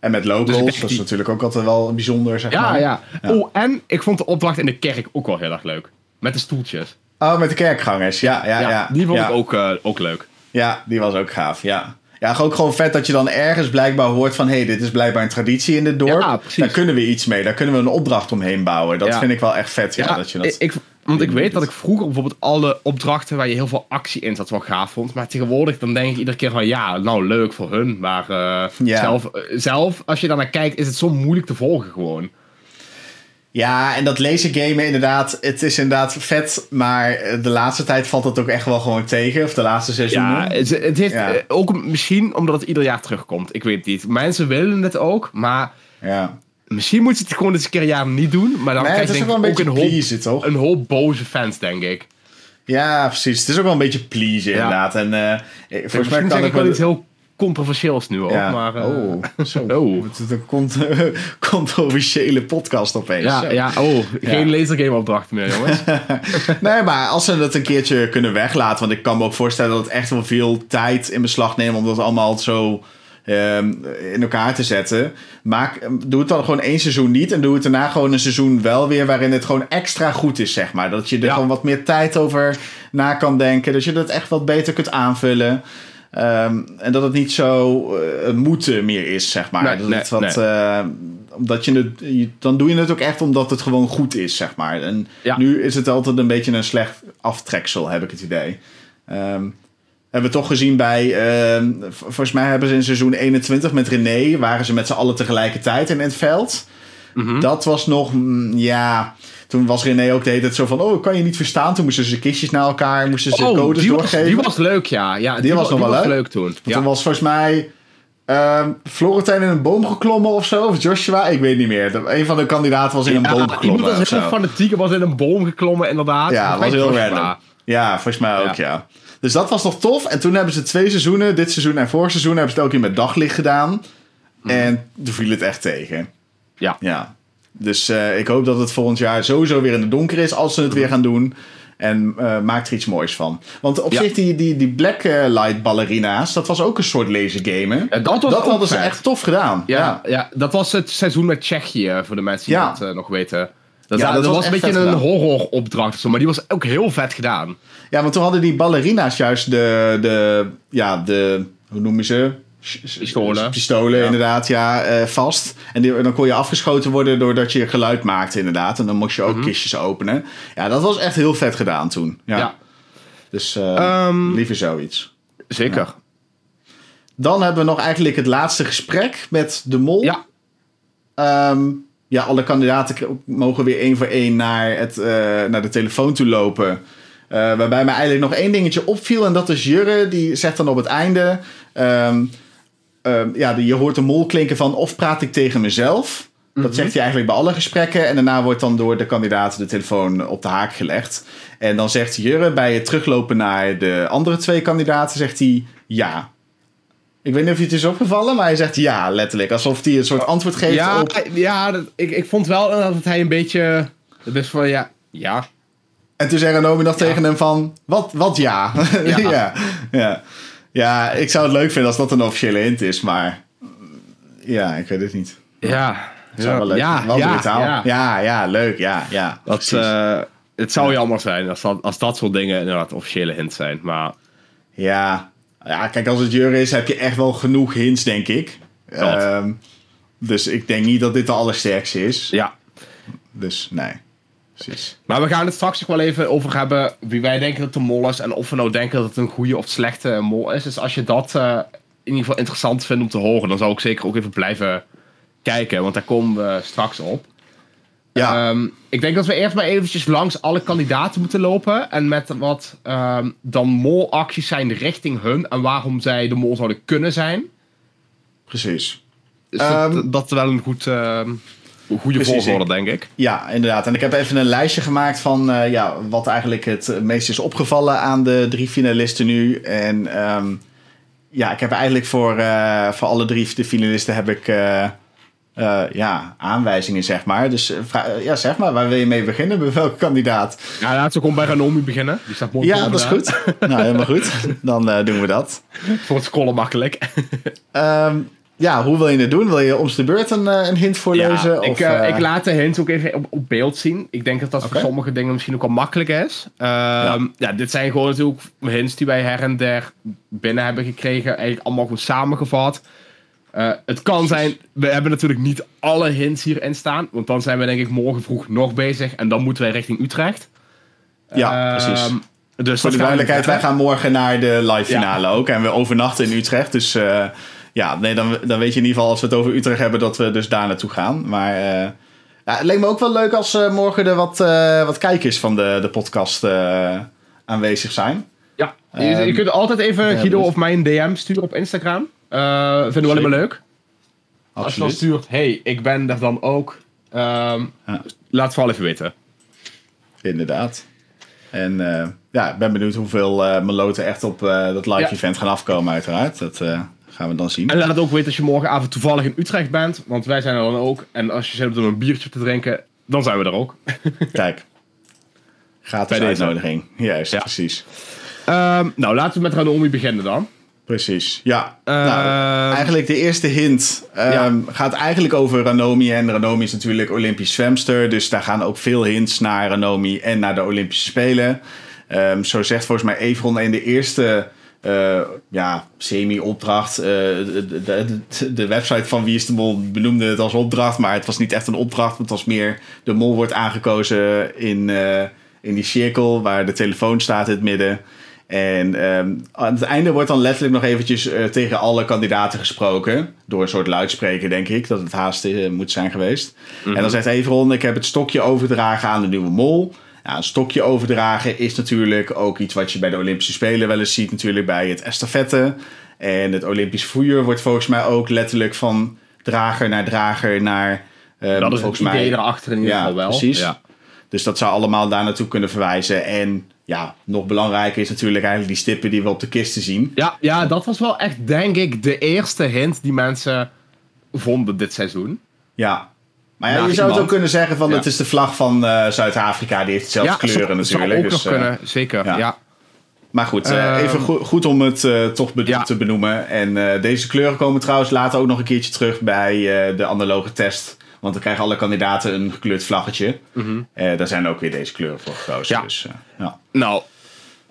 S1: en met locals, dus dat is natuurlijk ook altijd wel bijzonder, zeg
S2: ja,
S1: maar.
S2: Ja, ja. Oh, en ik vond de opdracht in de kerk ook wel heel erg leuk. Met de stoeltjes.
S1: Oh, met de kerkgangers. Ja, ja, ja. ja.
S2: Die vond
S1: ja.
S2: ik ook, uh, ook leuk.
S1: Ja, die was ook gaaf, ja. Ja, ook gewoon vet dat je dan ergens blijkbaar hoort van... hé, hey, dit is blijkbaar een traditie in dit dorp.
S2: Ja,
S1: Daar kunnen we iets mee. Daar kunnen we een opdracht omheen bouwen. Dat
S2: ja.
S1: vind ik wel echt vet, ja.
S2: ja
S1: dat je dat
S2: ik, want ik weet dat ik vroeger bijvoorbeeld alle opdrachten... waar je heel veel actie in zat wel gaaf vond. Maar tegenwoordig dan denk ik iedere keer van... ja, nou leuk voor hun. Maar uh, zelf, uh, zelf, als je daar naar kijkt... is het zo moeilijk te volgen gewoon.
S1: Ja, en dat lasergamen inderdaad, het is inderdaad vet, maar de laatste tijd valt het ook echt wel gewoon tegen, of de laatste seizoenen.
S2: Ja, het, het heeft ja. ook misschien omdat het ieder jaar terugkomt, ik weet het niet. Mensen willen het ook, maar
S1: ja.
S2: misschien moeten ze het gewoon eens een keer een jaar niet doen, maar dan
S1: nee,
S2: krijg je
S1: ook, een,
S2: ook een,
S1: please,
S2: hoop,
S1: toch?
S2: een hoop boze fans, denk ik.
S1: Ja, precies. Het is ook wel een beetje please, inderdaad. En uh, volgens mij kan
S2: ik wel iets heel controversieels nu ook.
S1: Ja.
S2: Maar, uh,
S1: oh, zo.
S2: oh.
S1: Het is een cont controversiële podcast opeens.
S2: Ja,
S1: zo.
S2: ja oh, geen ja. lasergame opdracht meer, jongens.
S1: nee, maar als ze het een keertje kunnen weglaten, want ik kan me ook voorstellen dat het echt wel veel tijd in beslag neemt om dat allemaal zo um, in elkaar te zetten. Maak, doe het dan gewoon één seizoen niet en doe het daarna gewoon een seizoen wel weer waarin het gewoon extra goed is, zeg maar. Dat je er ja. gewoon wat meer tijd over na kan denken. Dat je dat echt wat beter kunt aanvullen. Um, en dat het niet zo uh, moeten meer is, zeg maar.
S2: Nee,
S1: dat
S2: nee,
S1: het wat,
S2: nee.
S1: uh, omdat je het, je, dan doe je het ook echt omdat het gewoon goed is, zeg maar. En
S2: ja.
S1: nu is het altijd een beetje een slecht aftreksel, heb ik het idee. Um, hebben we toch gezien bij, uh, volgens mij hebben ze in seizoen 21 met René, waren ze met z'n allen tegelijkertijd in het veld.
S2: Mm -hmm.
S1: Dat was nog, mm, ja, toen was René ook de hele tijd zo van, oh, kan je niet verstaan? Toen moesten ze kistjes naar elkaar, moesten ze
S2: oh,
S1: codes
S2: die
S1: doorgeven.
S2: Was, die was leuk, ja. ja
S1: die,
S2: die
S1: was
S2: was,
S1: nog wel
S2: was
S1: leuk.
S2: leuk toen.
S1: Ja. Toen was volgens mij uh, Florentijn in een boom geklommen of zo, of Joshua, ik weet niet meer. Een van de kandidaten was in een
S2: ja,
S1: boom geklommen.
S2: Iemand was heel fanatiek, was in een boom geklommen, inderdaad.
S1: Ja, dat was heel random. Ja, volgens mij ook, ja. ja. Dus dat was nog tof. En toen hebben ze twee seizoenen, dit seizoen en vorig seizoen, hebben ze het ook keer met daglicht gedaan. Mm. En toen viel het echt tegen.
S2: Ja.
S1: Ja. Dus uh, ik hoop dat het volgend jaar sowieso weer in het donker is als ze het weer gaan doen. En uh, maak er iets moois van. Want op
S2: ja.
S1: zich, die, die, die Blacklight ballerina's, dat was ook een soort lasergame.
S2: Ja, dat was
S1: dat hadden ze echt tof gedaan.
S2: Ja, ja. ja, dat was het seizoen met Tsjechië, voor de mensen die dat uh, nog weten. Dat,
S1: Ja,
S2: dat,
S1: dat was
S2: was een beetje een horroropdracht maar die was ook heel vet gedaan.
S1: Ja, want toen hadden die ballerina's juist de, de ja, de, hoe noem je ze?
S2: Pistolen.
S1: Pistolen,
S2: Ja.
S1: inderdaad, ja, eh, vast. En die, dan kon je afgeschoten worden doordat je geluid maakte, inderdaad. En dan moest je ook
S2: Mhm.
S1: kistjes openen. Ja, dat was echt heel vet gedaan toen. Ja.
S2: Ja.
S1: Dus eh,
S2: Ehm,
S1: liever zoiets.
S2: Zeker.
S1: Dan hebben we nog eigenlijk het laatste gesprek met de mol.
S2: Ja.
S1: Ehm, ja, alle kandidaten mogen weer één voor één naar, het, eh, naar de telefoon toe lopen. Waarbij mij eigenlijk nog één dingetje opviel. En dat is Jurre, die zegt dan op het einde... ehm, ehm, ja, je hoort de mol klinken van... of praat ik tegen mezelf? Dat zegt hij eigenlijk bij alle gesprekken. En daarna wordt dan door de kandidaten de telefoon op de haak gelegd. En dan zegt Jurre bij het teruglopen naar de andere twee kandidaten... zegt hij ja. Ik weet niet of je het is opgevallen, maar hij zegt ja, letterlijk. Alsof hij een soort antwoord geeft
S2: Ja,
S1: op...
S2: ja dat, ik, ik vond wel dat hij een beetje... Best van, ja, ja.
S1: En toen zei Ranomi nog
S2: Ja.
S1: tegen hem van... Wat, wat ja? Ja.
S2: Ja.
S1: ja. Ja. Ik zou het leuk vinden als dat een officiële hint is, maar... Ja, ik weet het niet.
S2: Ja.
S1: Het zou wel leuk
S2: ja,
S1: Wel
S2: ja,
S1: brutaal.
S2: ja.
S1: Ja. ja, leuk. Ja, ja.
S2: Dat, eh, het zou jammer zijn als dat, als dat soort dingen inderdaad officiële hints zijn. Maar
S1: ja. ja, kijk, als het Jurre is, heb je echt wel genoeg hints, denk ik. Ehm, dus ik denk niet dat dit de allersterkste is.
S2: ja.
S1: Dus nee, precies.
S2: Maar we gaan het straks nog wel even over hebben wie wij denken dat de mol is. En of we nou denken dat het een goede of slechte mol is. Dus als je dat eh, in ieder geval interessant vindt om te horen, dan zou ik zeker ook even blijven kijken. Want daar komen we straks op.
S1: Ja,
S2: Ehm, ik denk dat we eerst maar eventjes langs alle kandidaten moeten lopen. En met wat ehm, dan molacties zijn richting hun. En waarom zij de mol zouden kunnen zijn.
S1: precies.
S2: Dus
S1: Ehm,
S2: dat, dat is wel een goed, ehm, goede
S1: Precies,
S2: volgorde, denk ik.
S1: Ja, inderdaad. En ik heb even een lijstje gemaakt van eh, ja, wat eigenlijk het meest is opgevallen aan de drie finalisten nu. En ehm, ja, ik heb eigenlijk voor, eh, voor alle drie de finalisten heb ik eh, eh, ja, aanwijzingen, zeg maar. Dus ja, zeg maar, waar wil je mee beginnen? Bij welke kandidaat?
S2: Ja, laten we gewoon bij Ranomi beginnen. Die staat mooi
S1: Ja, dat is goed. nou, helemaal goed. Dan eh, doen we dat.
S2: Voor het scrollen makkelijk.
S1: Ehm, ja, hoe wil je het doen? Wil je ons de beurt een, eh, een hint voorlezen?
S2: Ja, ik,
S1: of,
S2: eh,
S1: eh,
S2: ik laat de hints ook even op, op beeld zien. Ik denk dat dat voor sommige dingen misschien ook wel makkelijk is. Ehm, ja. dit zijn gewoon natuurlijk hints die wij her en der binnen hebben gekregen. Eigenlijk allemaal goed samengevat. Het kan zijn, we hebben natuurlijk niet alle hints hierin staan. Want dan zijn we denk ik morgen vroeg nog bezig. En dan moeten wij richting Utrecht.
S1: Ja, precies.
S2: Ehm, dus
S1: Voor de duidelijkheid, wij gaan morgen naar de live finale ook. En we overnachten in Utrecht. Dus ja, nee, dan, dan weet je in ieder geval als we het over Utrecht hebben dat we dus daar naartoe gaan. Maar eh, ja, het leek me ook wel leuk als eh, morgen er wat, eh, wat kijkers van de, de podcast aanwezig zijn.
S2: Ja, je,
S1: Ehm,
S2: je kunt altijd even Guido
S1: dus-
S2: of mij een DM sturen op Instagram. Vinden we alleen maar leuk. Als je dan
S1: Absoluut.
S2: stuurt, hey, ik ben er dan ook. Ehm,
S1: Ja.
S2: Laat het vooral even weten.
S1: Inderdaad. En ja, ik ben benieuwd hoeveel meloten echt op dat live event gaan afkomen uiteraard. Dat gaan we dan zien.
S2: En laat het ook weten als je morgenavond toevallig in Utrecht bent. Want wij zijn er dan ook. En als je zin hebt om een biertje te drinken, dan zijn we er ook.
S1: Kijk. Gratis
S2: Bij deze.
S1: uitnodiging. Juist,
S2: Ja.
S1: precies.
S2: Ehm, nou, laten we met Ranomi beginnen dan.
S1: Precies, ja.
S2: Ehm,
S1: nou, eigenlijk de eerste hint ehm,
S2: Ja.
S1: gaat eigenlijk over Ranomi. En Ranomi is natuurlijk Olympisch zwemster. Dus daar gaan ook veel hints naar Ranomi en naar de Olympische Spelen. Ehm, zo zegt volgens mij Evron in de eerste eh, ja, semi-opdracht. eh, de, de, de, website van Wie is de Mol benoemde het als opdracht. Maar het was niet echt een opdracht. Het was meer de mol wordt aangekozen in, eh, in die cirkel waar de telefoon staat in het midden. En ehm, aan het einde wordt dan letterlijk nog eventjes tegen alle kandidaten gesproken. Door een soort luidspreker, denk ik, dat het haast moet zijn geweest. En dan zegt Everon, ik heb het stokje overdragen aan de nieuwe mol. Ja, een stokje overdragen is natuurlijk ook iets wat je bij de Olympische Spelen wel eens ziet. Natuurlijk bij het estafette. En het Olympisch vuur wordt volgens mij ook letterlijk van drager naar drager naar... ehm,
S2: Dat is
S1: volgens mij
S2: erachter in ieder
S1: Ja,
S2: geval wel.
S1: precies.
S2: Ja.
S1: dus dat zou allemaal daar naartoe kunnen verwijzen. En ja, nog belangrijker is natuurlijk eigenlijk die stippen die we op de kisten zien.
S2: Ja, ja, dat was wel echt, denk ik, de eerste hint die mensen vonden dit seizoen.
S1: Ja. Maar ja, je zou het ook kunnen zeggen van het is de vlag van eh, Zuid-Afrika. Die heeft dezelfde kleuren natuurlijk.
S2: Zou ook
S1: dus,
S2: nog
S1: eh,
S2: kunnen, zeker.
S1: ja. Maar goed, eh,
S2: Ehm,
S1: even go- goed om het eh, toch be-
S2: Ja.
S1: te benoemen. En eh, deze kleuren komen trouwens later ook nog een keertje terug bij eh, de analoge test Want dan krijgen alle kandidaten een gekleurd vlaggetje. Eh, daar zijn ook weer deze kleuren voor gekozen.
S2: Ja.
S1: Dus, eh, ja.
S2: Nou,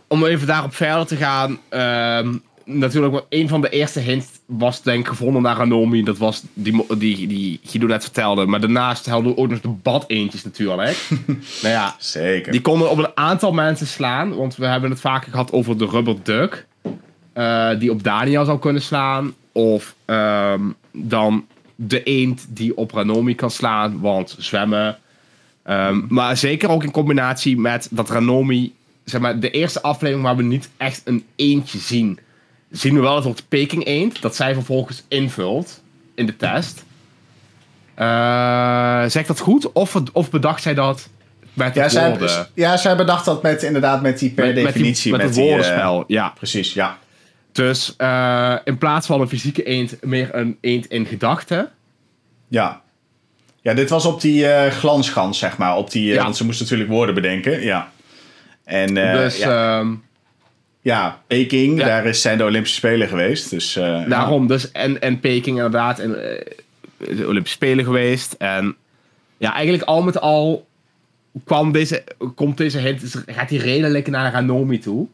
S2: om even daarop verder te gaan. ehm, natuurlijk, wel een van de eerste hints was denk ik gevonden naar Ranomi. Dat was die, die, die Guido net vertelde. Maar daarnaast hadden we ook nog de bad eentjes natuurlijk. nou ja,
S1: Zeker.
S2: die konden op een aantal mensen slaan. Want we hebben het vaker gehad over de rubber duck. eh, die op Daniel zou kunnen slaan. Of ehm, dan de eend die op Ranomi kan slaan. Want zwemmen. Ehm, maar zeker ook in combinatie met dat Ranomi... Zeg maar, de eerste aflevering waar we niet echt een eendje zien... zien we wel het woord Peking eend. Dat zij vervolgens invult in de test. Eh zeg ik dat goed? Of, of bedacht zij dat met
S1: ja, zij,
S2: woorden?
S1: ja, zij bedacht dat met, inderdaad met die per
S2: Met- met die-
S1: definitie.
S2: Met,
S1: die,
S2: het
S1: eh,
S2: woordenspel, ja.
S1: precies, ja.
S2: Dus eh, in plaats van een fysieke eend, meer een eend in gedachten.
S1: Ja. Ja, dit was op die eh glansgans, zeg maar. Op die, eh,
S2: Ja.
S1: Want ze moest natuurlijk woorden bedenken, ja. En eh,
S2: dus
S1: ja,
S2: ehm,
S1: ja, Peking,
S2: ja.
S1: daar is, zijn de Olympische Spelen geweest. Dus, eh,
S2: daarom, dus en, en Peking inderdaad, en, eh, de Olympische Spelen geweest. En ja, eigenlijk al met al kwam deze, komt deze hint, gaat die redelijk naar Ranomi toe.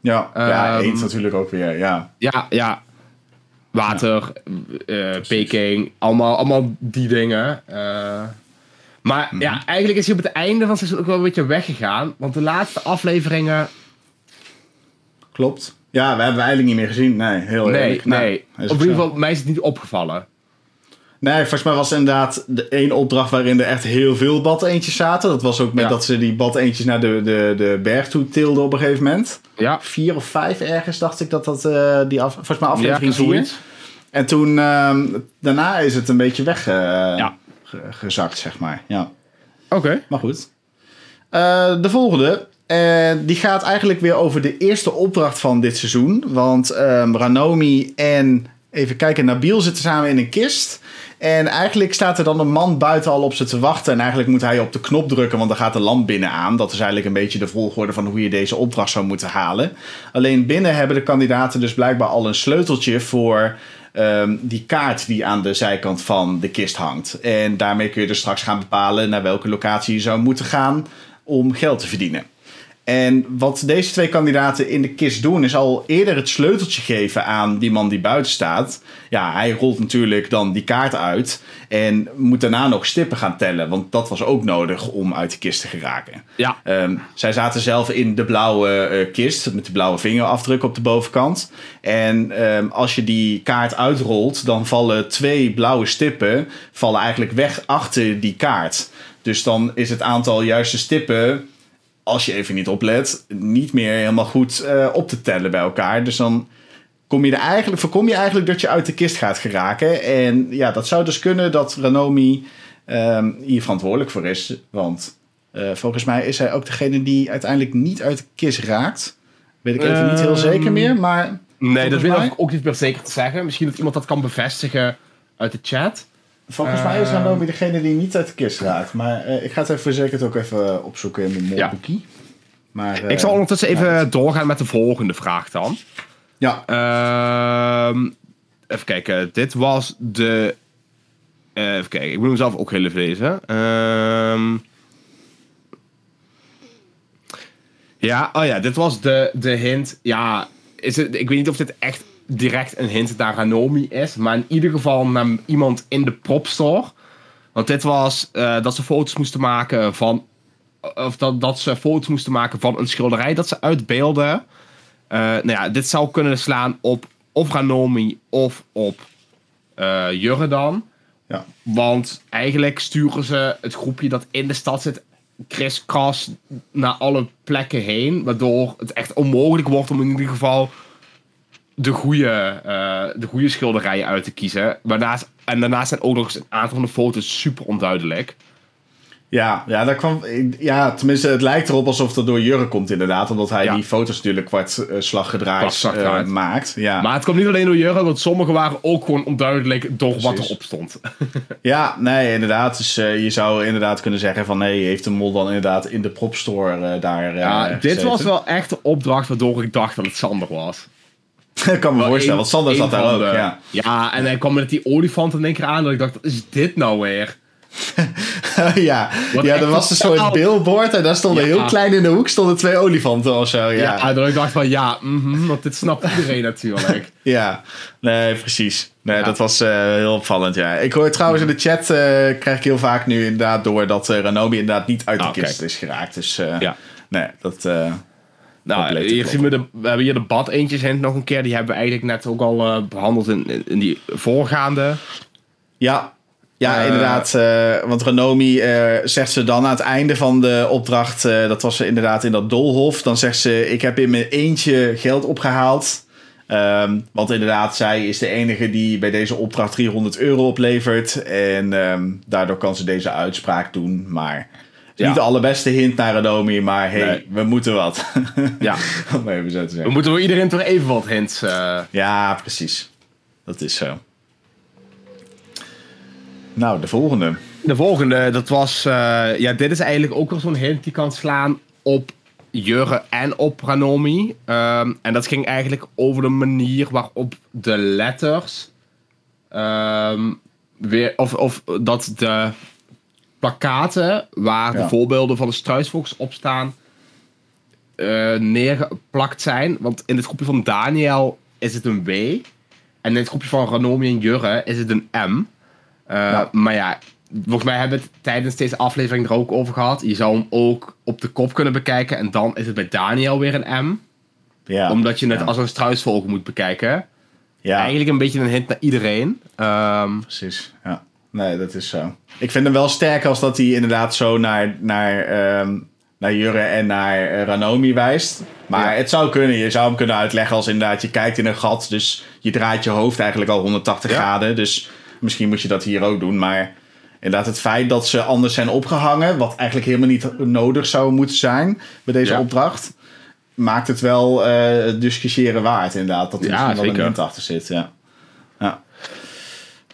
S1: Ja, ja, ja
S2: Ehm,
S1: eend natuurlijk ook weer, ja.
S2: Ja, ja. Water, eh, Peking, allemaal, allemaal die dingen. maar
S1: Mhm.
S2: ja, eigenlijk is hij op het einde van het seizoen ook wel een beetje weggegaan. Want de laatste afleveringen
S1: Klopt. Ja, we hebben eigenlijk niet meer gezien. Nee, heel
S2: Nee,
S1: eerlijk. Nou,
S2: nee.
S1: is
S2: Op ieder geval, mij is het niet opgevallen.
S1: Nee, volgens mij was het inderdaad de één opdracht waarin er echt heel veel badeentjes zaten. Dat was ook met
S2: Ja.
S1: dat ze die badeentjes naar de, de, de berg toe tilden op een gegeven moment.
S2: Ja,
S1: Vier of vijf ergens dacht ik dat dat eh, die af, volgens mij
S2: ja
S1: aflevering
S2: zoiets.
S1: En toen, ehm, daarna is het een beetje weggezakt, zeg maar. Ja,
S2: Oké.
S1: maar goed. Eh, de volgende, eh, die gaat eigenlijk weer over de eerste opdracht van dit seizoen. Want ehm, Ranomi en, even kijken, Nabil zitten samen in een kist. En eigenlijk staat er dan een man buiten al op ze te wachten. En eigenlijk moet hij op de knop drukken, want dan gaat de lamp binnen aan. Dat is eigenlijk een beetje de volgorde van hoe je deze opdracht zou moeten halen. Alleen binnen hebben de kandidaten dus blijkbaar al een sleuteltje voor ehm, die kaart die aan de zijkant van de kist hangt. En daarmee kun je dus straks gaan bepalen naar welke locatie je zou moeten gaan om geld te verdienen. En wat deze twee kandidaten in de kist doen, is al eerder het sleuteltje geven aan die man die buiten staat. Ja, hij rolt natuurlijk dan die kaart uit en moet daarna nog stippen gaan tellen, want dat was ook nodig om uit de kist te geraken.
S2: Ja.
S1: Ehm, zij zaten zelf in de blauwe eh, kist met de blauwe vingerafdruk op de bovenkant. En ehm, als je die kaart uitrolt, dan vallen twee blauwe stippen vallen eigenlijk weg achter die kaart. Dus dan is het aantal juiste stippen, als je even niet oplet, niet meer helemaal goed eh, op te tellen bij elkaar. Dus dan kom je er eigenlijk, voorkom je eigenlijk dat je uit de kist gaat geraken. En ja, dat zou dus kunnen dat Ranomi ehm, hier verantwoordelijk voor is. Want eh, volgens mij is hij ook degene die uiteindelijk niet uit de kist raakt. Weet ik even niet heel
S2: Ehm,
S1: zeker meer, maar...
S2: Nee, dat weet ik ook niet meer zeker te zeggen. Misschien dat iemand dat kan bevestigen uit de chat.
S1: Volgens mij is
S2: Ehm.
S1: Ranomi degene die niet uit de kist raakt. Maar eh, ik ga het even verzekerd ook even opzoeken in mijn
S2: Ja.
S1: molboekie. Maar, eh,
S2: ik zal ondertussen even
S1: ja.
S2: doorgaan met de volgende vraag dan.
S1: Ja,
S2: Ehm, even kijken. Dit was de... eh, even kijken. Ik moet hem zelf ook heel even lezen. Ehm, ja, oh ja. Dit was de, de hint. Ja, is het, ik weet niet of dit echt direct een hint naar Ranomi is. Maar in ieder geval naar iemand in de propstore. Want dit was eh, dat ze foto's moesten maken van... Of dat, dat ze foto's moesten maken van een schilderij dat ze uitbeelden. Eh, nou ja, dit zou kunnen slaan op of Ranomi of op eh Jurre dan.
S1: ja.
S2: Want eigenlijk sturen ze het groepje dat in de stad zit kriskras naar alle plekken heen. Waardoor het echt onmogelijk wordt om in ieder geval de goede, eh, de goede schilderijen uit te kiezen. Waarnaast, en daarnaast zijn ook nog eens een aantal van de foto's super onduidelijk.
S1: Ja, ja, daar kwam, ja, tenminste, het lijkt erop alsof dat door Jurre komt, inderdaad. Omdat hij
S2: Ja.
S1: die foto's natuurlijk kwart eh, slag
S2: gedraaid
S1: maakt. Ja.
S2: Maar het komt niet alleen door Jurre, want sommige waren ook gewoon onduidelijk door wat
S1: Precies.
S2: erop stond.
S1: ja, nee, inderdaad. Dus eh, je zou inderdaad kunnen zeggen van... nee, heeft de mol dan inderdaad in de propstore eh, daar
S2: Ja, dit
S1: gezeten?
S2: was wel echt de opdracht waardoor ik dacht dat het Sander was.
S1: Ik kan me
S2: Wel
S1: voorstellen, want Sander zat daar ook.
S2: de-
S1: Ja.
S2: Ja, en hij kwam met die olifant in één keer aan. Dat ik dacht, wat is dit nou weer?
S1: ja,
S2: Wat
S1: ja er was een soort billboard en daar stonden
S2: Ja.
S1: heel klein in de hoek stonden twee olifanten of zo. Ja,
S2: Ja,
S1: ja.
S2: dat ik dacht van, ja, mhm, want dit snapt iedereen natuurlijk.
S1: nee, precies. Nee,
S2: Ja.
S1: dat was eh, heel opvallend, ja. Ik hoor trouwens in de chat, eh, krijg ik heel vaak nu inderdaad door dat eh, Ranomi inderdaad niet uit de
S2: Ah,
S1: kist
S2: kijk.
S1: is geraakt. Dus
S2: Ja.
S1: nee, dat...
S2: Nou, hier zien we, de, we hebben hier de bad eentjes nog een keer. Die hebben we eigenlijk net ook al eh, behandeld in, in, die voorgaande.
S1: Ja, ja
S2: Eh,
S1: inderdaad. eh, want Renomi zegt ze dan aan het einde van de opdracht, dat was ze inderdaad in dat doolhof. Dan zegt ze: Ik heb in mijn eentje geld opgehaald. Ehm, want inderdaad, zij is de enige die bij deze opdracht 300 euro oplevert. En ehm, daardoor kan ze deze uitspraak doen. Maar
S2: Ja.
S1: niet de allerbeste hint naar Renomi, maar hey,
S2: Nee.
S1: we moeten wat.
S2: Ja,
S1: Om even zo te
S2: we
S1: zeggen.
S2: moeten voor iedereen toch even wat hints. eh,
S1: Ja, precies. Dat is zo. Nou, de volgende.
S2: De volgende, dat was... eh, ja, dit is eigenlijk ook wel zo'n hint die kan slaan op Jurre en op Ranomi. Ehm, en dat ging eigenlijk over de manier waarop de letters... ehm, weer, of, of dat de plakaten waar
S1: Ja.
S2: de voorbeelden van de struisvogels op staan... eh, neergeplakt zijn. Want in het groepje van Daniel is het een W. En in het groepje van Ranomi en Jurre is het een M. Eh,
S1: Ja.
S2: Maar ja, volgens mij hebben we het tijdens deze aflevering er ook over gehad. Je zou hem ook op de kop kunnen bekijken. En dan is het bij Daniel weer een M.
S1: Ja.
S2: Omdat je het
S1: ja.
S2: als een struisvogel moet bekijken.
S1: Ja,
S2: Eigenlijk een beetje een hint naar iedereen. Ehm,
S1: precies. Ja. Nee, dat is zo. Ik vind hem wel sterk als dat hij inderdaad zo naar, naar, ehm, naar Jurre en naar eh, Ranomi wijst. Maar
S2: Ja.
S1: het zou kunnen. Je zou hem kunnen uitleggen als inderdaad je kijkt in een gat. Dus je draait je hoofd eigenlijk al 180
S2: Ja.
S1: graden. Dus misschien moet je dat hier ook doen. Maar inderdaad het feit dat ze anders zijn opgehangen. Wat eigenlijk helemaal niet nodig zou moeten zijn bij deze
S2: Ja.
S1: opdracht. Maakt het wel eh discussiëren waard inderdaad. Dat er
S2: Ja,
S1: misschien wel een hint achter zit. Ja.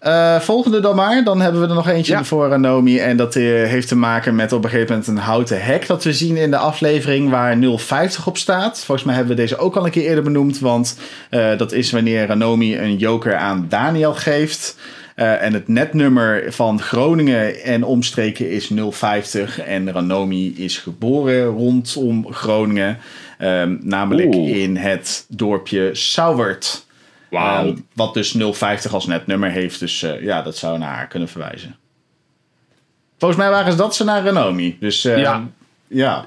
S1: Eh, volgende dan maar. Dan hebben we er nog eentje
S2: Ja.
S1: voor Ranomi. En dat eh, heeft te maken met op een gegeven moment een houten hek dat we zien in de aflevering waar 050 op staat. Volgens mij hebben we deze ook al een keer eerder benoemd. Want eh, dat is wanneer Ranomi een joker aan Daniel geeft. Eh, en het netnummer van Groningen en omstreken is 050. En Ranomi is geboren rondom Groningen. Ehm, namelijk
S2: Oeh.
S1: in het dorpje Sauwert.
S2: Wauw.
S1: Ehm, wat dus 050 als netnummer heeft. Dus eh, ja, dat zou naar haar kunnen verwijzen. Volgens mij waren ze dat ze naar Ranomi. Dus eh,
S2: Ja.
S1: ja.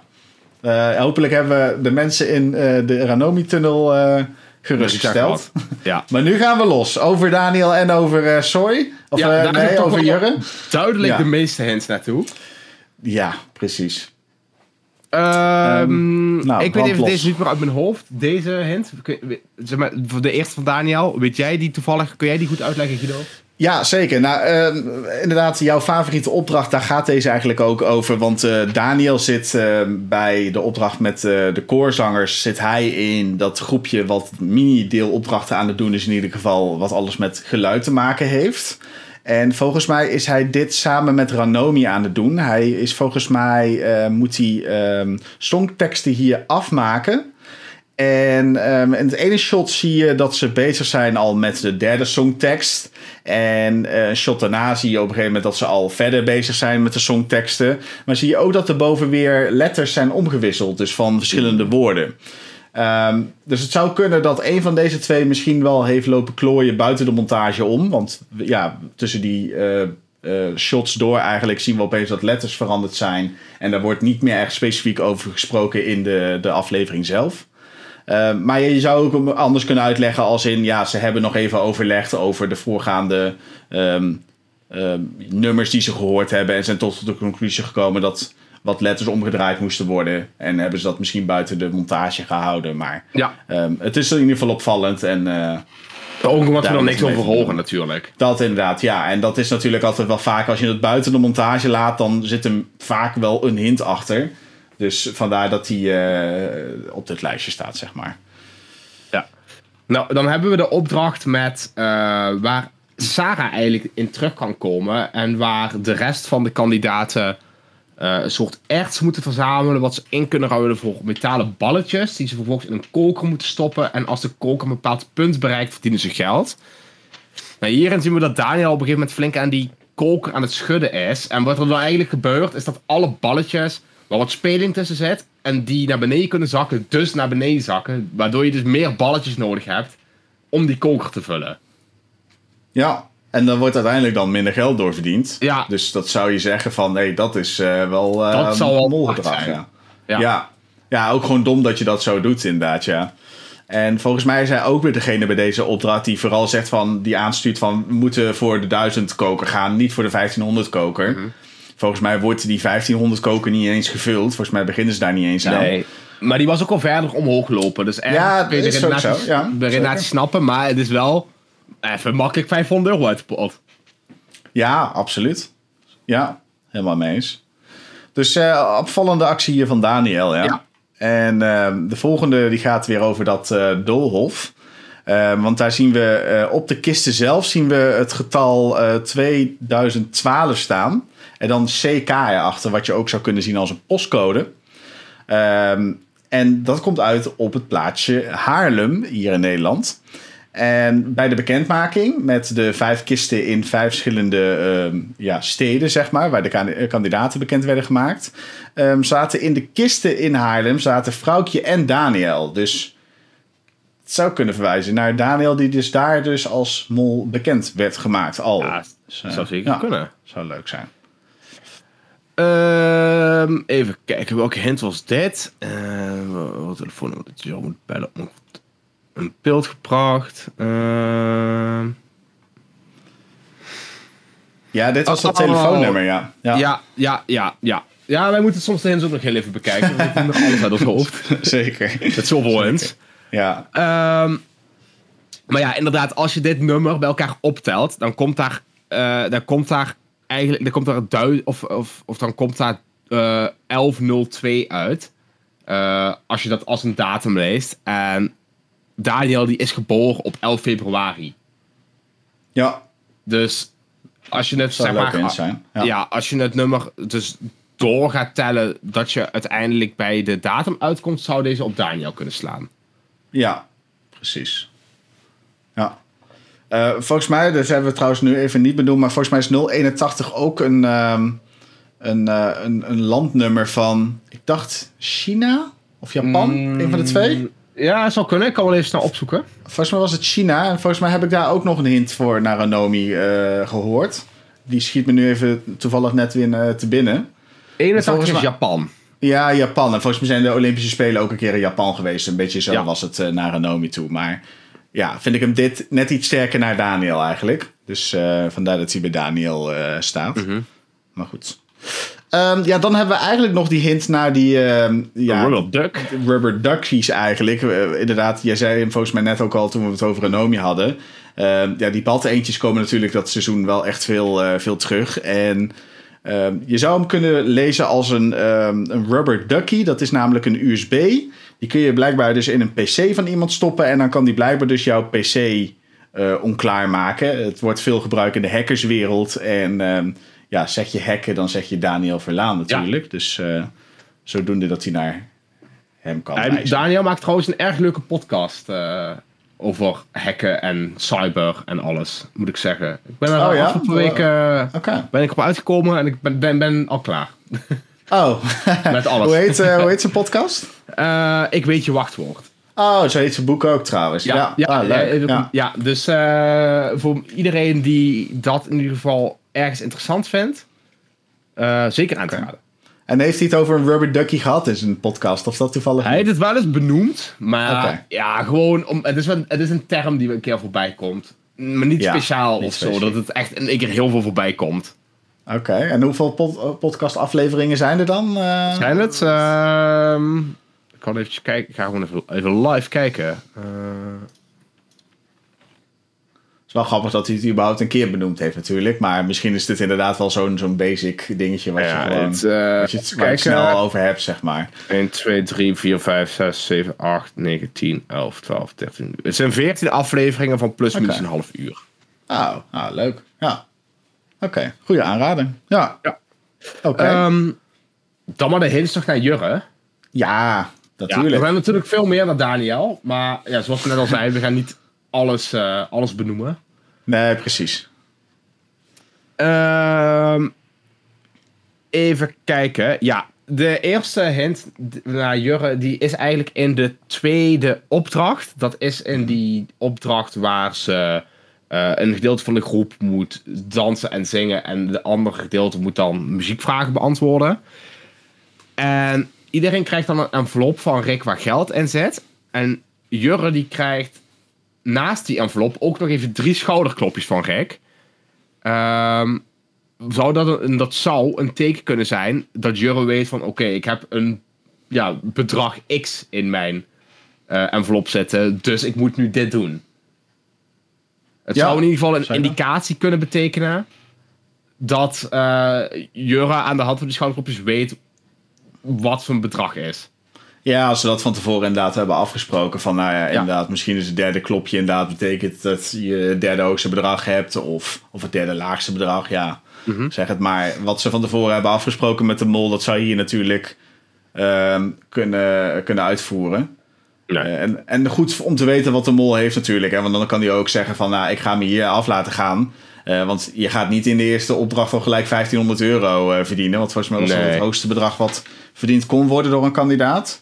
S1: Eh, hopelijk hebben we de mensen in eh, de Ranomi-tunnel eh gerustgesteld.
S2: ja.
S1: Maar nu gaan we los. Over Daniel en over Soy. Of
S2: Ja,
S1: nee, over Jurre.
S2: Duidelijk
S1: Ja.
S2: de meeste hints naartoe.
S1: Ja, precies.
S2: Ehm,
S1: nou,
S2: ik weet even deze niet meer uit mijn hoofd. Deze hint. Zeg maar, de eerste van Daniel. Weet jij die toevallig? Kun jij die goed uitleggen, Guido?
S1: Ja, zeker. Nou, ehm, inderdaad, jouw favoriete opdracht, daar gaat deze eigenlijk ook over. Want eh, Daniel zit ehm, bij de opdracht met eh, de koorzangers, zit hij in dat groepje wat mini-deelopdrachten aan het doen is in ieder geval, wat alles met geluid te maken heeft. En volgens mij is hij dit samen met Ranomi aan het doen. Hij is volgens mij, eh, moet hij ehm songteksten hier afmaken. En ehm, in het ene shot zie je dat ze bezig zijn al met de derde songtekst. En eh, shot daarna zie je op een gegeven moment dat ze al verder bezig zijn met de songteksten. Maar zie je ook dat er boven weer letters zijn omgewisseld. Dus van verschillende woorden. Ehm, dus het zou kunnen dat een van deze twee misschien wel heeft lopen klooien buiten de montage om. Want ja, tussen die eh, eh, shots door eigenlijk zien we opeens dat letters veranderd zijn. En daar wordt niet meer echt specifiek over gesproken in de, de aflevering zelf. Uh, maar je zou ook anders kunnen uitleggen als in... ja, ze hebben nog even overlegd over de voorgaande um, nummers die ze gehoord hebben... en zijn tot de conclusie gekomen dat wat letters omgedraaid moesten worden. En hebben ze dat misschien buiten de montage gehouden. Maar
S2: Ja.
S1: um, het is in ieder geval opvallend en... Uh,
S2: ook omdat we er niks over horen natuurlijk.
S1: Dat inderdaad, ja. En dat is natuurlijk altijd wel vaak... als je het buiten de montage laat... dan zit er vaak wel een hint achter... Dus vandaar dat hij uh, op dit lijstje staat, zeg maar.
S2: Ja. Nou, dan hebben we de opdracht met uh, waar Sarah eigenlijk in terug kan komen. En waar de rest van de kandidaten eh, een soort erts moeten verzamelen. Wat ze in kunnen ruilen voor metalen balletjes. Die ze vervolgens in een koker moeten stoppen. En als de koker een bepaald punt bereikt, verdienen ze geld. Nou, hierin zien we dat Daniel op een gegeven moment flink aan die koker aan het schudden is. En wat er dan eigenlijk gebeurt, is dat alle balletjes waar wat speling tussen zit. En die naar beneden kunnen zakken, dus naar beneden zakken. Waardoor je dus meer balletjes nodig hebt om die koker te vullen.
S1: Ja, en dan wordt uiteindelijk dan minder geld doorverdiend.
S2: Ja.
S1: Dus dat zou je zeggen van, nee, dat is eh, wel eh
S2: Dat zal wel
S1: molgedrag.
S2: zijn.
S1: Ja.
S2: Ja.
S1: Ja. Ja. ook gewoon dom dat je dat zo doet inderdaad, ja. En volgens mij is hij ook weer degene bij deze opdracht die vooral zegt van, die aanstuurt van, we moeten voor de 1000 koker gaan, niet voor de 1500 koker.
S2: Mhm.
S1: Volgens mij wordt die 1500 koker niet eens gevuld. Volgens mij beginnen ze daar niet eens aan.
S2: Nee. Maar die was ook al verder omhoog gelopen. Dus
S1: Ja, dat is ook zo, ja,
S2: de snappen. Maar het is wel even makkelijk 500 euro uit de pot.
S1: Ja, absoluut. Ja, helemaal mee eens. Dus eh, opvallende actie hier van Daniel, ja.
S2: Ja.
S1: En ehm, de volgende die gaat weer over dat eh doolhof. Eh, want daar zien we eh, op de kisten zelf zien we het getal eh, 2012 staan. En dan CK erachter, wat je ook zou kunnen zien als een postcode. Ehm, en dat komt uit op het plaatsje Haarlem, hier in Nederland. En bij de bekendmaking met de vijf kisten in vijf verschillende ehm, ja, steden, zeg maar, waar de eh, kandidaten bekend werden gemaakt, ehm, zaten in de kisten in Haarlem zaten Vrouwtje en Daniel. Dus het zou kunnen verwijzen naar Daniel, die dus daar dus als mol bekend werd gemaakt al.
S2: Ja,
S1: Dus, eh,
S2: zou zeker
S1: ja,
S2: kunnen.
S1: Zou leuk zijn.
S2: Ehm, even kijken, welke hint was dit? Uh, wat telefoonnummer dat je moet bellen. om Een beeld gebracht. Ehm,
S1: Ja, dit was dat
S2: Oh.
S1: telefoonnummer, ja. Ja,
S2: ja, ja, ja, ja. Ja, wij moeten soms de hints ook nog heel even bekijken. Want ik nog alles uit ons hoofd.
S1: zeker.
S2: Het zoveel hints.
S1: Ja,
S2: Ehm, maar ja, inderdaad, als je dit nummer bij elkaar optelt, dan komt daar, eh, dan komt daar eigenlijk, dan komt daar duid, of, of, of dan komt daar eh 1102 uit. Eh, als je dat als een datum leest. En Daniel die is geboren op 11 februari.
S1: ja.
S2: Dus als je het zeg maar,
S1: zijn.
S2: ja.
S1: Ja.
S2: als je het nummer dus door gaat tellen dat je uiteindelijk bij de datum uitkomt, zou deze op Daniel kunnen slaan.
S1: Ja, precies. Ja. Eh, volgens mij, dat hebben we trouwens nu even niet benoemd, maar volgens mij is 081 ook een, ehm, een, eh, een, een landnummer van, ik dacht China of Japan, een van de twee.
S2: Ja, zou kunnen. Ik kan wel even snel opzoeken.
S1: Volgens mij was het China en volgens mij heb ik daar ook nog een hint voor naar Anomi eh, gehoord. Die schiet me nu even toevallig net weer eh, te binnen.
S2: 81
S1: Volgens
S2: is
S1: mij-
S2: Japan.
S1: Ja, Japan. En volgens mij zijn de Olympische Spelen ook een keer in Japan geweest. Een beetje zo
S2: Ja.
S1: was het eh, naar Anomi toe. Maar ja, vind ik hem dit net iets sterker naar Daniel eigenlijk. Dus eh, vandaar dat hij bij Daniel eh, staat.
S2: Mhm.
S1: Maar goed. Ehm, ja, dan hebben we eigenlijk nog die hint naar die ehm, ja,
S2: Rubber Duck.
S1: rubber duckies eigenlijk. Eh, inderdaad, jij zei hem volgens mij net ook al toen we het over Anomi hadden. Ehm, ja, die eentjes komen natuurlijk dat seizoen wel echt veel, eh, veel terug. En je zou hem kunnen lezen als een, ehm, een rubber ducky. Dat is namelijk een USB. Die kun je blijkbaar dus in een PC van iemand stoppen. En dan kan die blijkbaar dus jouw PC eh, onklaar maken. Het wordt veel gebruikt in de hackerswereld. En ja, zeg je hacken, dan zeg je Daniel Verlaan natuurlijk. Dus eh, zodoende dat hij naar hem kan
S2: En. Daniel maakt trouwens een erg leuke podcast eh, over hacken en cyber en alles, moet ik zeggen. Ik ben er
S1: Oh ja?
S2: afgelopen week eh, ben ik op uitgekomen en ik ben, ben, ben al klaar
S1: Oh,
S2: met alles.
S1: hoe, heet, hoe heet zijn podcast?
S2: Ik weet je wachtwoord.
S1: Oh, zo heet zijn boek ook trouwens. Ja,
S2: ja,
S1: Ah, ja.
S2: ja, dus voor iedereen die dat in ieder geval ergens interessant vindt, eh, zeker aan te raden.
S1: En heeft hij het over een rubber ducky gehad in zijn podcast? Of dat toevallig
S2: Hij heeft het wel eens benoemd, maar ja, gewoon om, het, is wel, het is een term die een keer voorbij komt. Maar niet
S1: Ja,
S2: speciaal
S1: niet
S2: of zo, dat het echt in één keer heel veel voorbij komt.
S1: Oké, en hoeveel pod podcast afleveringen zijn er dan? eh?
S2: Zijn het? ehm, ik kan even kijken, ik ga gewoon even, even live kijken. Eh,
S1: is wel grappig dat hij het überhaupt een keer benoemd heeft natuurlijk. Maar misschien is dit inderdaad wel zo'n zo'n basic dingetje wat
S2: ja,
S1: je gewoon...
S2: het, eh,
S1: dat je het, snel over hebt, zeg maar.
S2: 1, 2, 3, 4, 5, 6, 7, 8, 9, 10, 11, 12, 13. Het zijn 14 afleveringen van plus minus een half uur.
S1: Oh, ah, leuk. Ja. Oké, goede aanrading. Ja.
S2: Ja.
S1: Oké.
S2: Ehm, Dan maar de hints nog naar Jurre.
S1: Ja,
S2: Ja,
S1: natuurlijk.
S2: we hebben natuurlijk veel meer dan Daniel. Maar ja, zoals we net al zeiden, we gaan niet alles, eh, alles benoemen.
S1: Nee, precies.
S2: Ehm, even kijken. Ja, de eerste hint naar Jurre, die is eigenlijk in de tweede opdracht. Dat is in die opdracht waar ze eh, een gedeelte van de groep moet dansen en zingen. En de andere gedeelte moet dan muziekvragen beantwoorden. En iedereen krijgt dan een envelop van Rick waar geld in zit. En Jurre die krijgt naast die envelop ook nog even drie schouderklopjes van Rick. Ehm, zou dat, een, dat zou een teken kunnen zijn dat Jurre weet van oké, ik heb een ja, bedrag X in mijn eh, envelop zitten, dus ik moet nu dit doen. Het
S1: Ja,
S2: zou in ieder geval een indicatie kunnen betekenen dat eh Jurre aan de hand van die schouderklopjes weet wat zijn bedrag is.
S1: Ja, als ze dat van tevoren inderdaad hebben afgesproken. Van nou ja, inderdaad, misschien is het derde klopje inderdaad betekent dat je het derde hoogste bedrag hebt. Of, of het derde laagste bedrag. Ja,
S2: Mhm.
S1: zeg het maar. Wat ze van tevoren hebben afgesproken met de mol, dat zou je hier natuurlijk ehm, kunnen, kunnen uitvoeren. Eh, en, en goed om te weten wat de mol heeft natuurlijk. Hè, want dan kan hij ook zeggen van nou, ik ga me hier af laten gaan. Eh, want je gaat niet in de eerste opdracht al gelijk 1500 euro eh, verdienen. Want volgens mij was dat
S2: Nee.
S1: het hoogste bedrag wat verdiend kon worden door een kandidaat.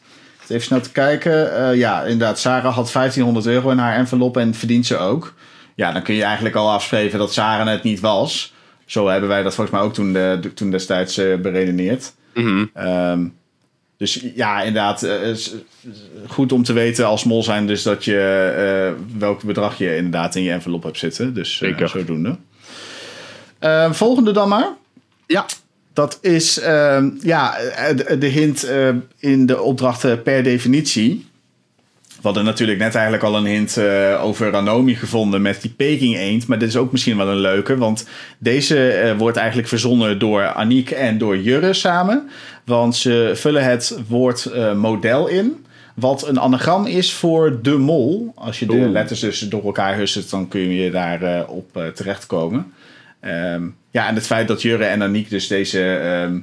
S1: Even snel te kijken. Eh, ja, inderdaad, Sarah had 1500 euro in haar envelop en verdient ze ook. Ja, dan kun je eigenlijk al afspreken dat Sarah het niet was. Zo hebben wij dat volgens mij ook toen, de, toen destijds eh, beredeneerd.
S2: Mhm.
S1: Ehm, dus ja, inderdaad, eh, goed om te weten als mol zijn dus dat je welk bedrag je inderdaad in je envelop hebt zitten. Dus
S2: Zeker.
S1: zodoende. Ehm, volgende dan maar.
S2: Ja,
S1: Dat is ehm, ja, de, hint eh, in de opdrachten per definitie. We hadden natuurlijk net eigenlijk al een hint eh, over Ranomi gevonden met die Peking eend. Maar dit is ook misschien wel een leuke. Want deze eh, wordt eigenlijk verzonnen door Aniek en door Jurre samen. Want ze vullen het woord eh, model in. Wat een anagram is voor de mol. Als je de
S2: Oeh.
S1: letters dus door elkaar husselt, dan kun je daar eh, op terechtkomen. Ehm, ja, en het feit dat Jurre en Aniek dus deze, ehm,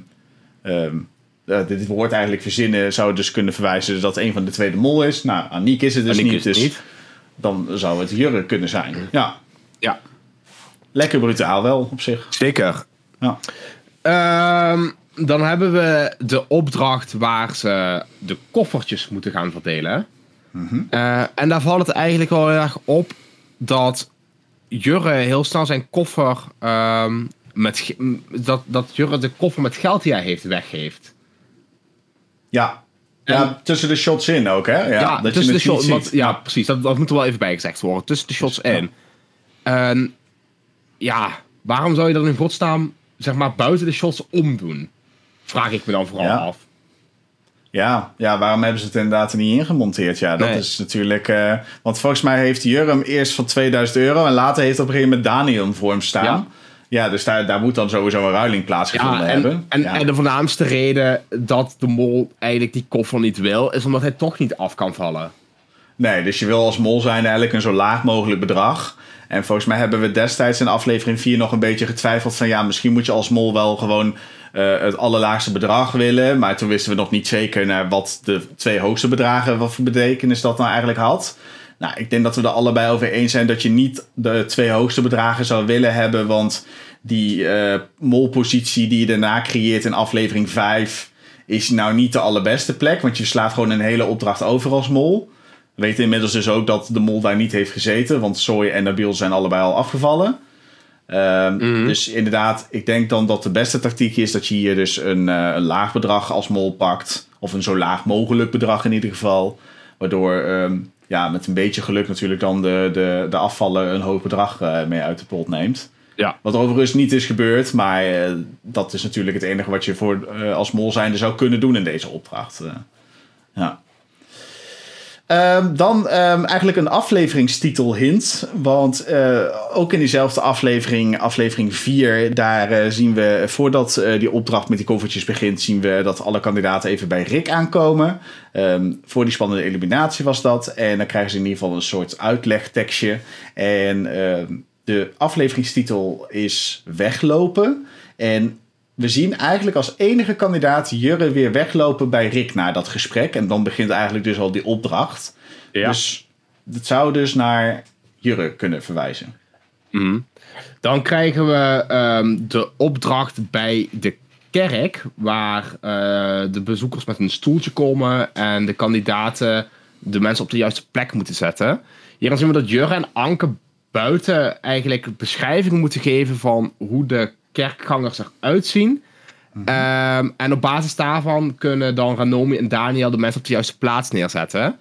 S1: ehm, eh, dit woord eigenlijk verzinnen, zou dus kunnen verwijzen dat een van de twee de mol is. Nou, Aniek is het dus
S2: Aniek
S1: niet,
S2: het
S1: dus
S2: niet.
S1: dan zou het Jurre kunnen zijn. Ja,
S2: ja.
S1: lekker brutaal wel op zich.
S2: zeker.
S1: Ja.
S2: Ehm, dan hebben we de opdracht waar ze de koffertjes moeten gaan verdelen. Eh, en daar valt het eigenlijk wel heel erg op dat Jurre heel snel zijn koffer. Met, dat, dat Jurre de koffer met geld die hij heeft weggeeft.
S1: Ja. ja,
S2: En-
S1: tussen de shots in ook, hè? Ja, dat je
S2: tussen de
S1: het niet
S2: shots. want- ja, precies. Dat, dat moet er wel even bij gezegd worden. Tussen de shots in. En ja, waarom zou je dat in godsnaam zeg maar buiten de shots omdoen? Vraag ik me dan vooral
S1: Ja.
S2: af.
S1: Ja, ja, waarom hebben ze het inderdaad er niet ingemonteerd? Ja, dat
S2: Nee.
S1: is natuurlijk... eh, want volgens mij heeft Jurre hem eerst van 2000 euro... en later heeft op een gegeven moment Daniel voor hem staan.
S2: Ja.
S1: Ja, dus daar, daar moet dan sowieso een ruiling plaatsgevonden
S2: Ja, en,
S1: hebben.
S2: en,
S1: ja.
S2: en de voornaamste reden dat de mol eigenlijk die koffer niet wil, is omdat hij toch niet af kan vallen.
S1: Nee, dus je wil als mol zijn eigenlijk een zo laag mogelijk bedrag. En volgens mij hebben we destijds in aflevering 4 nog een beetje getwijfeld van... ja, misschien moet je als mol wel gewoon eh, het allerlaagste bedrag willen. Maar toen wisten we nog niet zeker naar wat de twee hoogste bedragen... wat voor betekenis dat nou eigenlijk had. Nou, ik denk dat we er allebei over eens zijn dat je niet de twee hoogste bedragen zou willen hebben. Want die eh, molpositie die je daarna creëert in aflevering 5 is nou niet de allerbeste plek. Want je slaat gewoon een hele opdracht over als mol. We weten inmiddels dus ook dat de mol daar niet heeft gezeten. Want Soy en Nabil zijn allebei al afgevallen. Ehm, Dus inderdaad, ik denk dan dat de beste tactiek is dat je hier dus een, eh, een laag bedrag als mol pakt. Of een zo laag mogelijk bedrag in ieder geval. Waardoor ehm, ja, met een beetje geluk natuurlijk dan de, de, de afvallen een hoog bedrag eh, mee uit de pot neemt.
S2: Ja.
S1: Wat overigens niet is gebeurd, maar eh, dat is natuurlijk het enige wat je voor, eh, als mol zijnde zou kunnen doen in deze opdracht. ja. Ehm, dan ehm, eigenlijk een afleveringstitel hint. Want eh, ook in diezelfde aflevering, aflevering 4, daar eh, zien we, voordat eh, die opdracht met die koffertjes begint, zien we dat alle kandidaten even bij Rick aankomen. Ehm, voor die spannende eliminatie was dat. En dan krijgen ze in ieder geval een soort uitlegtekstje. En de afleveringstitel is Weglopen. En we zien eigenlijk als enige kandidaat Jurre weer weglopen bij Rick na dat gesprek. En dan begint eigenlijk dus al die opdracht.
S2: Ja.
S1: Dus het zou dus naar Jurre kunnen verwijzen.
S2: Mhm. Dan krijgen we ehm, de opdracht bij de kerk, waar eh, de bezoekers met een stoeltje komen en de kandidaten de mensen op de juiste plek moeten zetten. Hier zien we dat Jurre en Anke buiten eigenlijk beschrijvingen moeten geven van hoe de kerkgangers eruit zien. Ehm, en op basis daarvan kunnen dan Ranomi en Daniel de mensen op de juiste plaats neerzetten.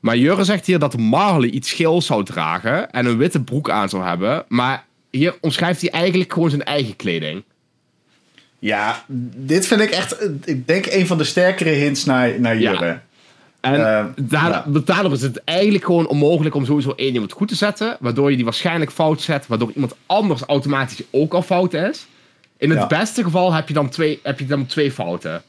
S2: Maar Jurre zegt hier dat Marley iets geels zou dragen en een witte broek aan zou hebben. Maar hier omschrijft hij eigenlijk gewoon zijn eigen kleding.
S1: Ja, dit vind ik echt, ik denk, een van de sterkere hints naar, naar
S2: Ja.
S1: Jurre.
S2: En
S1: Eh,
S2: daar-
S1: ja.
S2: daardoor is het eigenlijk gewoon onmogelijk om sowieso één iemand goed te zetten. Waardoor je die waarschijnlijk fout zet, waardoor iemand anders automatisch ook al fout is. In het
S1: Ja.
S2: beste geval heb je dan twee, heb je dan twee fouten.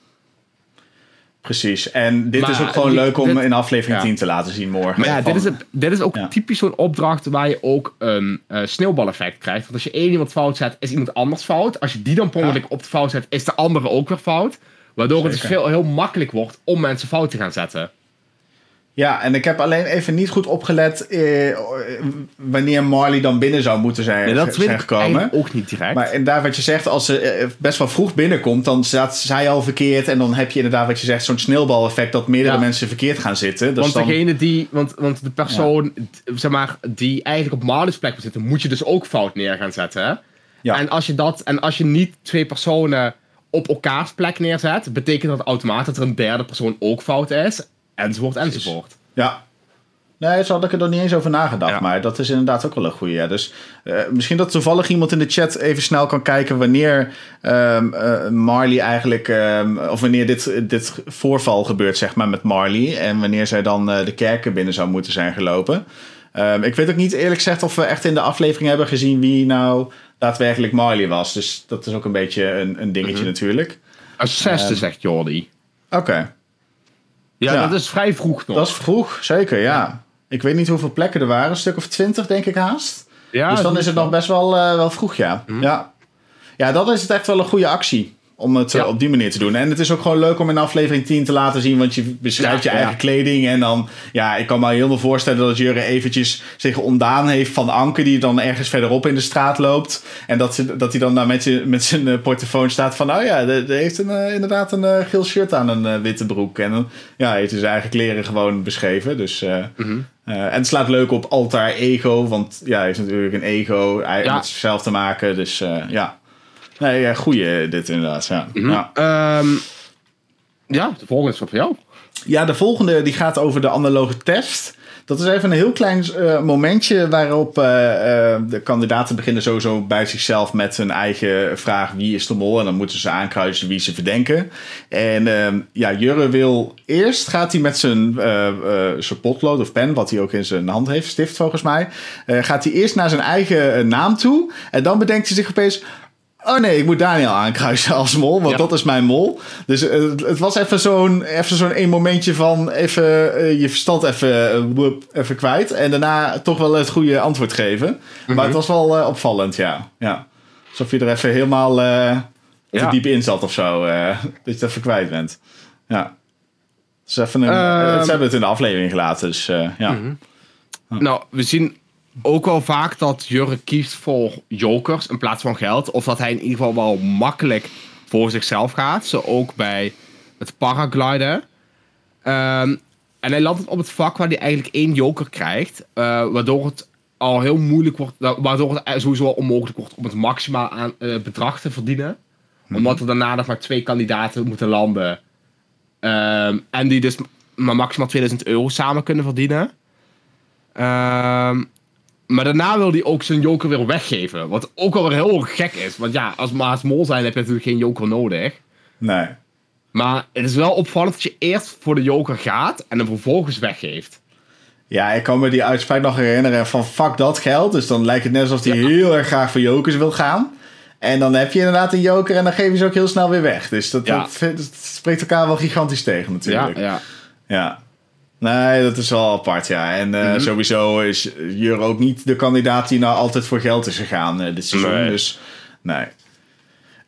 S1: Precies. En dit
S2: Maar
S1: is ook gewoon leuk om
S2: dit-
S1: in aflevering
S2: ja.
S1: 10 te laten zien morgen.
S2: Maar ja,
S1: Van-
S2: dit is, het, dit is ook
S1: Ja.
S2: typisch zo'n opdracht waar je ook een eh, sneeuwbaleffect krijgt. Want als je één iemand fout zet, is iemand anders fout. Als je die dan per op de fout zet, is de andere ook weer fout. Waardoor het dus veel, heel makkelijk wordt om mensen fout te gaan zetten.
S1: Ja, en ik heb alleen even niet goed opgelet eh, wanneer Marley dan binnen zou moeten zijn,
S2: Nee, dat
S1: zijn gekomen.
S2: ook niet direct.
S1: Maar inderdaad, wat je zegt, als ze eh, best wel vroeg binnenkomt, dan staat zij al verkeerd. En dan heb je inderdaad, wat je zegt, zo'n sneeuwbaleffect dat meerdere
S2: Ja.
S1: mensen verkeerd gaan zitten. Dus
S2: want
S1: dan,
S2: degene die, want, want de persoon, zeg maar, die eigenlijk op Marley's plek moet zitten, moet je dus ook fout neer gaan zetten. Hè?
S1: Ja.
S2: En als je dat, en als je niet twee personen op elkaars plek neerzet, betekent dat automatisch dat er een derde persoon ook fout is, enzovoort, enzovoort.
S1: Ja. Nee, zo had ik er nog niet eens over nagedacht.
S2: Ja.
S1: Maar dat is inderdaad ook wel een goede. Ja. Dus eh, misschien dat toevallig iemand in de chat even snel kan kijken wanneer ehm, eh, Marley eigenlijk. ehm, of wanneer dit, dit voorval gebeurt, zeg maar, met Marley. En wanneer zij dan eh, de kerken binnen zou moeten zijn gelopen. Ehm, ik weet ook niet eerlijk gezegd of we echt in de aflevering hebben gezien wie nou daadwerkelijk Marley was. Dus dat is ook een beetje een, een dingetje
S2: Mhm.
S1: natuurlijk.
S2: Als zesde, zegt Jordi.
S1: Oké.
S2: Ja,
S1: Ja.
S2: dat is vrij vroeg nog.
S1: Dat is vroeg, zeker, ja. Ik weet niet hoeveel plekken er waren. Een stuk of twintig, denk ik haast.
S2: ja,
S1: dus dan is het nog best wel, eh, wel vroeg, ja. ja. Ja, dan is het echt wel een goede actie om het eh,
S2: Ja.
S1: op die manier te doen. En het is ook gewoon leuk om in aflevering 10 te laten zien, want je beschrijft
S2: Ja,
S1: je eigen
S2: ja.
S1: kleding. En dan, ja, ik kan me helemaal voorstellen dat Jurre eventjes zich ontdaan heeft van Anke, die dan ergens verderop in de straat loopt. En dat, ze, dat hij dan daar met, je, met zijn eh, portofoon staat van, nou ja, er heeft een, eh, inderdaad een geel shirt aan een witte broek. En dan ja, hij heeft zijn eigen kleren gewoon beschreven. Dus,
S2: Mhm.
S1: en het slaat leuk op altaar ego, want ja, hij heeft natuurlijk een ego hij, met zichzelf te maken. Dus ja, nee, ja, goeie dit inderdaad. Ja. Ja.
S2: Ehm, ja, de volgende is wat voor jou.
S1: ja, de volgende die gaat over de analoge test. Dat is even een heel klein eh, momentje waarop eh, eh, de kandidaten beginnen sowieso bij zichzelf met hun eigen vraag wie is de mol. En dan moeten ze aankruisen wie ze verdenken. En ehm, ja, Jurre wil eerst gaat hij met zijn, eh, eh, zijn potlood of pen, wat hij ook in zijn hand heeft, stift volgens mij. eh, gaat hij eerst naar zijn eigen eh, naam toe. En dan bedenkt hij zich opeens. Oh nee, ik moet Daniel aankruisen als mol, want
S2: Ja.
S1: dat is mijn mol. Dus eh, het- het was even zo'n even zo'n één momentje van even eh, je verstand even, eh, even kwijt. En daarna toch wel het goede antwoord geven. Maar het was wel opvallend, ja. ja. Alsof je er even helemaal te
S2: Ja.
S1: diep in zat of zo. dat je het even kwijt bent. Ja. Dus even een,
S2: Ehm.
S1: ze hebben het in de aflevering gelaten, dus ja.
S2: Nou, we zien ook wel vaak dat Jurre kiest voor jokers in plaats van geld. Of dat hij in ieder geval wel makkelijk voor zichzelf gaat. Zo ook bij het paragliden. Ehm, en hij landt op het vak waar hij eigenlijk één joker krijgt. eh, waardoor het al heel moeilijk wordt. wa- Waardoor het sowieso al onmogelijk wordt om het maximaal aan eh, bedrag te verdienen. Omdat er daarna nog maar twee kandidaten moeten landen. Ehm, en die dus maar maximaal 2000 euro samen kunnen verdienen. Ehm, maar daarna wil hij ook zijn joker weer weggeven. Wat ook wel weer heel gek is. Want ja, als Maas Mol zijn heb je natuurlijk geen joker nodig.
S1: Nee.
S2: Maar het is wel opvallend dat je eerst voor de joker gaat en hem vervolgens weggeeft.
S1: Ja, ik kan me die uitspraak nog herinneren van fuck dat geld. Dus dan lijkt het net alsof hij heel erg graag voor jokers wil gaan. En dan heb je inderdaad een joker en dan geef je ze ook heel snel weer weg. Dus dat,
S2: Ja.
S1: dat, dat spreekt elkaar wel gigantisch tegen natuurlijk.
S2: ja.
S1: Ja. Nee, dat is wel apart, ja. En eh,
S2: Mhm.
S1: sowieso is Jur ook niet de kandidaat die nou altijd voor geld is gegaan eh, dit seizoen.
S2: Nee.
S1: Dus nee.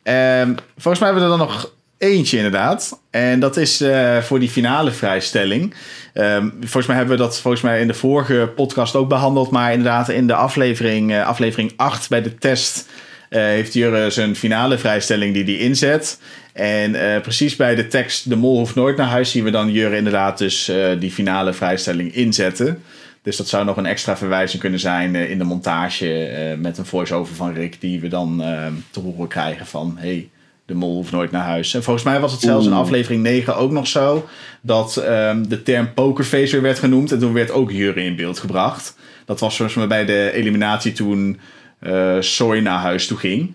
S1: Ehm, volgens mij hebben we er dan nog eentje inderdaad. En dat is eh, voor die finale vrijstelling. Ehm, volgens mij hebben we dat volgens mij in de vorige podcast ook behandeld. Maar inderdaad in de aflevering, aflevering 8 bij de test... eh, heeft Jurre zijn finale vrijstelling die hij inzet. En eh, precies bij de tekst De Mol hoeft nooit naar huis... zien we dan Jurre inderdaad dus eh, die finale vrijstelling inzetten. Dus dat zou nog een extra verwijzing kunnen zijn eh, in de montage... eh, met een voice-over van Rick... die we dan eh, te horen krijgen van... Hey, de mol hoeft nooit naar huis. En volgens mij was het zelfs in aflevering 9 ook nog zo... dat ehm, de term pokerface weer werd genoemd... en toen werd ook Jurre in beeld gebracht. Dat was volgens mij bij de eliminatie toen eh Soy naar huis toe ging...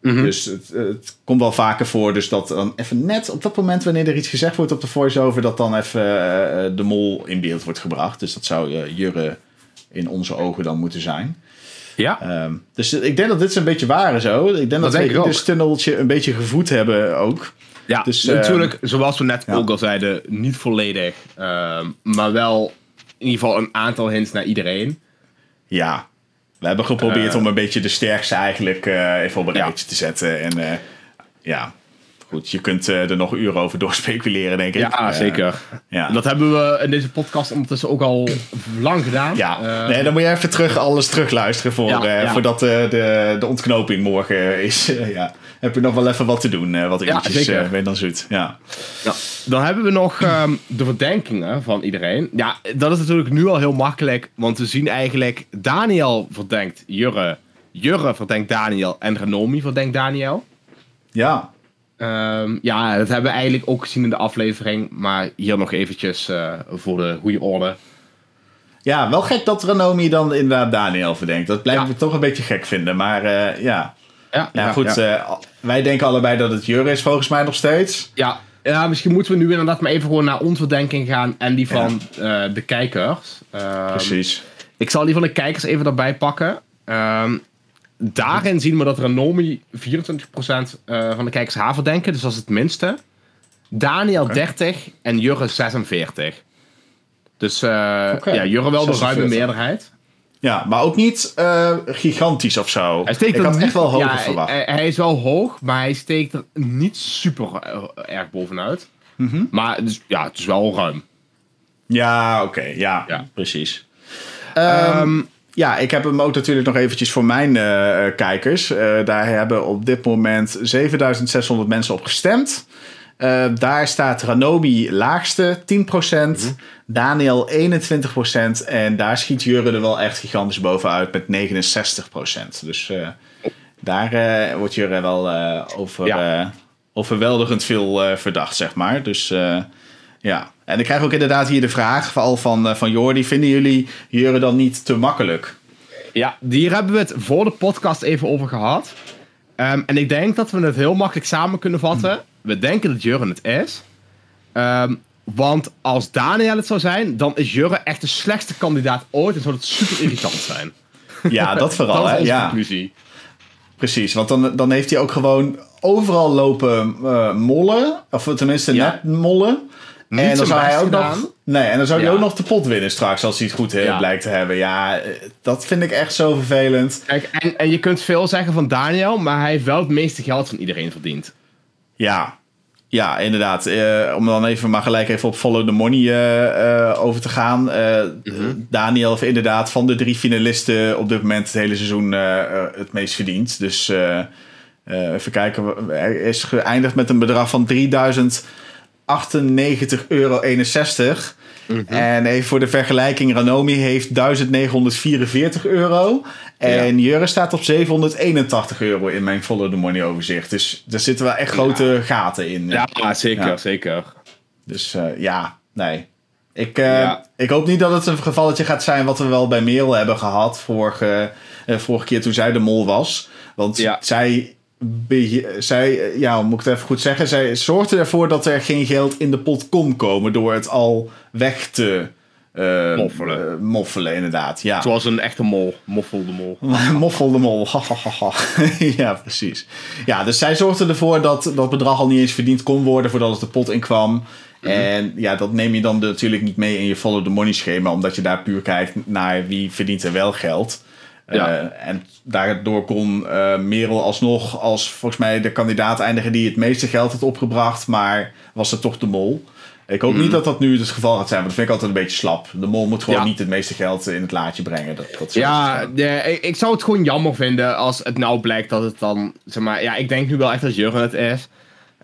S1: Dus het, het komt wel vaker voor, dus dat dan even net op dat moment wanneer er iets gezegd wordt op de voice-over, dat dan even eh, de mol in beeld wordt gebracht. Dus dat zou eh, Jurre in onze ogen dan moeten zijn.
S2: Ja.
S1: Ehm, dus ik denk dat dit een beetje waar en zo. Ik denk dat,
S2: Dat
S1: we
S2: ook.
S1: tunneltje een beetje gevoed hebben ook.
S2: Ja,
S1: Dus,
S2: natuurlijk, zoals we net
S1: ja.
S2: ook al zeiden, niet volledig. ehm, maar wel in ieder geval een aantal hints naar iedereen.
S1: Ja, we hebben geprobeerd
S2: Eh.
S1: om een beetje de sterkste eigenlijk eh, even op een
S2: Ja.
S1: rijtje te zetten. En eh, ja, goed, je kunt er nog uren over doorspeculeren, denk ik.
S2: Ja, zeker.
S1: ja.
S2: Dat hebben we in deze podcast ondertussen ook al lang gedaan.
S1: Ja, nee, dan moet je even terug alles terugluisteren voor,
S2: Ja,
S1: eh,
S2: ja.
S1: voordat de, de ontknoping morgen is. Ja. Heb je nog wel even wat te doen, eh, wat uurtjes
S2: zeker.
S1: eh, ben je dan zoet. Ja.
S2: Ja. Dan hebben we nog ehm, de verdenkingen van iedereen. Ja, dat is natuurlijk nu al heel makkelijk, want we zien eigenlijk Daniel verdenkt Jurre, Jurre verdenkt Daniel en Renomi verdenkt Daniel.
S1: ja,
S2: Ehm, ja, dat hebben we eigenlijk ook gezien in de aflevering, maar hier nog eventjes eh, voor de goede orde.
S1: ja, wel gek dat Ranomi dan inderdaad Daniel verdenkt. Dat blijven
S2: Ja.
S1: we toch een beetje gek vinden. Maar eh, ja.
S2: Ja,
S1: ja, goed.
S2: Ja.
S1: eh, wij denken allebei dat het Jurre is, volgens mij nog steeds.
S2: Ja, ja, misschien moeten we nu inderdaad maar even gewoon naar onze verdenking gaan en die van eh, de kijkers. Ehm,
S1: Precies.
S2: Ik zal die van de kijkers even erbij pakken. Ehm, daarin zien we dat Renomi 24% eh, van de kijkers haar verdenken, dus dat is het minste. Daniel 30 en Jurre 46. Dus
S1: Oké,
S2: ja, Jurre wel de
S1: 46.
S2: ruime meerderheid.
S1: Ja, maar ook niet eh, gigantisch of zo.
S2: Hij steekt
S1: ik
S2: er
S1: had
S2: niet-
S1: echt wel hoger
S2: ja,
S1: verwacht.
S2: Hij, hij is wel hoog, maar hij steekt er niet super eh, erg bovenuit.
S1: Mhm.
S2: Maar het is, ja, het is wel ruim.
S1: Ja, oké. ja,
S2: Ja.
S1: precies.
S2: Ehm,
S1: Ja, ik heb hem ook natuurlijk nog eventjes voor mijn eh, kijkers. Daar hebben op dit moment 7600 mensen op gestemd. Eh, daar staat Ranobi laagste, 10%. Daniel 21%. En daar schiet Jurre er wel echt gigantisch bovenuit met 69%. Dus eh, daar eh, wordt Jurre wel over,
S2: Ja.
S1: overweldigend veel verdacht, zeg maar. Dus ja. En ik krijg ook inderdaad hier de vraag vooral van, van Jordi. Vinden jullie Jurre dan niet te makkelijk?
S2: Ja, hier hebben we het voor de podcast even over gehad. Ehm, en ik denk dat we het heel makkelijk samen kunnen vatten. We denken dat Jurre het is. Ehm, want als Daniel het zou zijn, dan is Jurre echt de slechtste kandidaat ooit. En zou het super irritant zijn.
S1: Ja, dat vooral.
S2: dat is
S1: hè? Ja,
S2: conclusie.
S1: precies. Want dan, dan heeft hij ook gewoon overal lopen eh, mollen. Of tenminste
S2: Ja.
S1: net mollen.
S2: Niet
S1: en dan zou hij ook
S2: gedaan.
S1: nog. Nee, en dan zou hij
S2: Ja.
S1: ook nog de pot winnen straks als hij het goed
S2: Ja.
S1: blijkt te hebben. Ja, eh, dat vind ik echt zo vervelend.
S2: Kijk, en, en je kunt veel zeggen van Daniel, maar hij heeft wel het meeste geld van iedereen verdiend.
S1: Ja, ja inderdaad. Eh, om dan even maar gelijk even op Follow the Money eh, eh, over te gaan. Eh, Daniel heeft inderdaad van de drie finalisten op dit moment het hele seizoen het meest verdiend. Dus even kijken. Hij is geëindigd met een bedrag van 3098,61 euro. En even voor de vergelijking, Ranomi heeft 1944 euro. En Jurre staat op 781 euro in mijn Follow the Money overzicht. Dus er zitten wel echt grote gaten in.
S2: Ja, zeker,
S1: Ja.
S2: zeker.
S1: Dus eh, ja, nee. Ik, eh,
S2: Ja.
S1: ik hoop niet dat het een gevalletje gaat zijn wat we wel bij Merel hebben gehad vorige, eh, vorige keer toen zij de mol was. Want
S2: Ja.
S1: zij, zij, eh, ja, moet ik het even goed zeggen? Zij zorgde ervoor dat er geen geld in de pot kon komen door het al weg te eh,
S2: Moffelen.
S1: eh, moffelen, inderdaad. Ja.
S2: Zoals een echte mol. Moffel de mol.
S1: Moffel de mol. ja, precies. Ja, dus zij zorgde ervoor dat dat bedrag al niet eens verdiend kon worden voordat het de pot in kwam. En ja, dat neem je dan natuurlijk niet mee in je follow the money schema, omdat je daar puur kijkt naar wie verdient er wel geld.
S2: Ja.
S1: Eh, en daardoor kon eh, Merel alsnog als volgens mij de kandidaat eindigen die het meeste geld had opgebracht, maar was het toch de mol. Ik hoop niet dat dat nu het geval gaat zijn, want dat vind ik altijd een beetje slap. De mol moet gewoon
S2: Ja.
S1: niet het meeste geld in het laadje brengen. Dat, dat
S2: Ja, de, ik, ik zou het gewoon jammer vinden als het nou blijkt dat het dan, zeg maar, ja, ik denk nu wel echt dat Jurgen het is.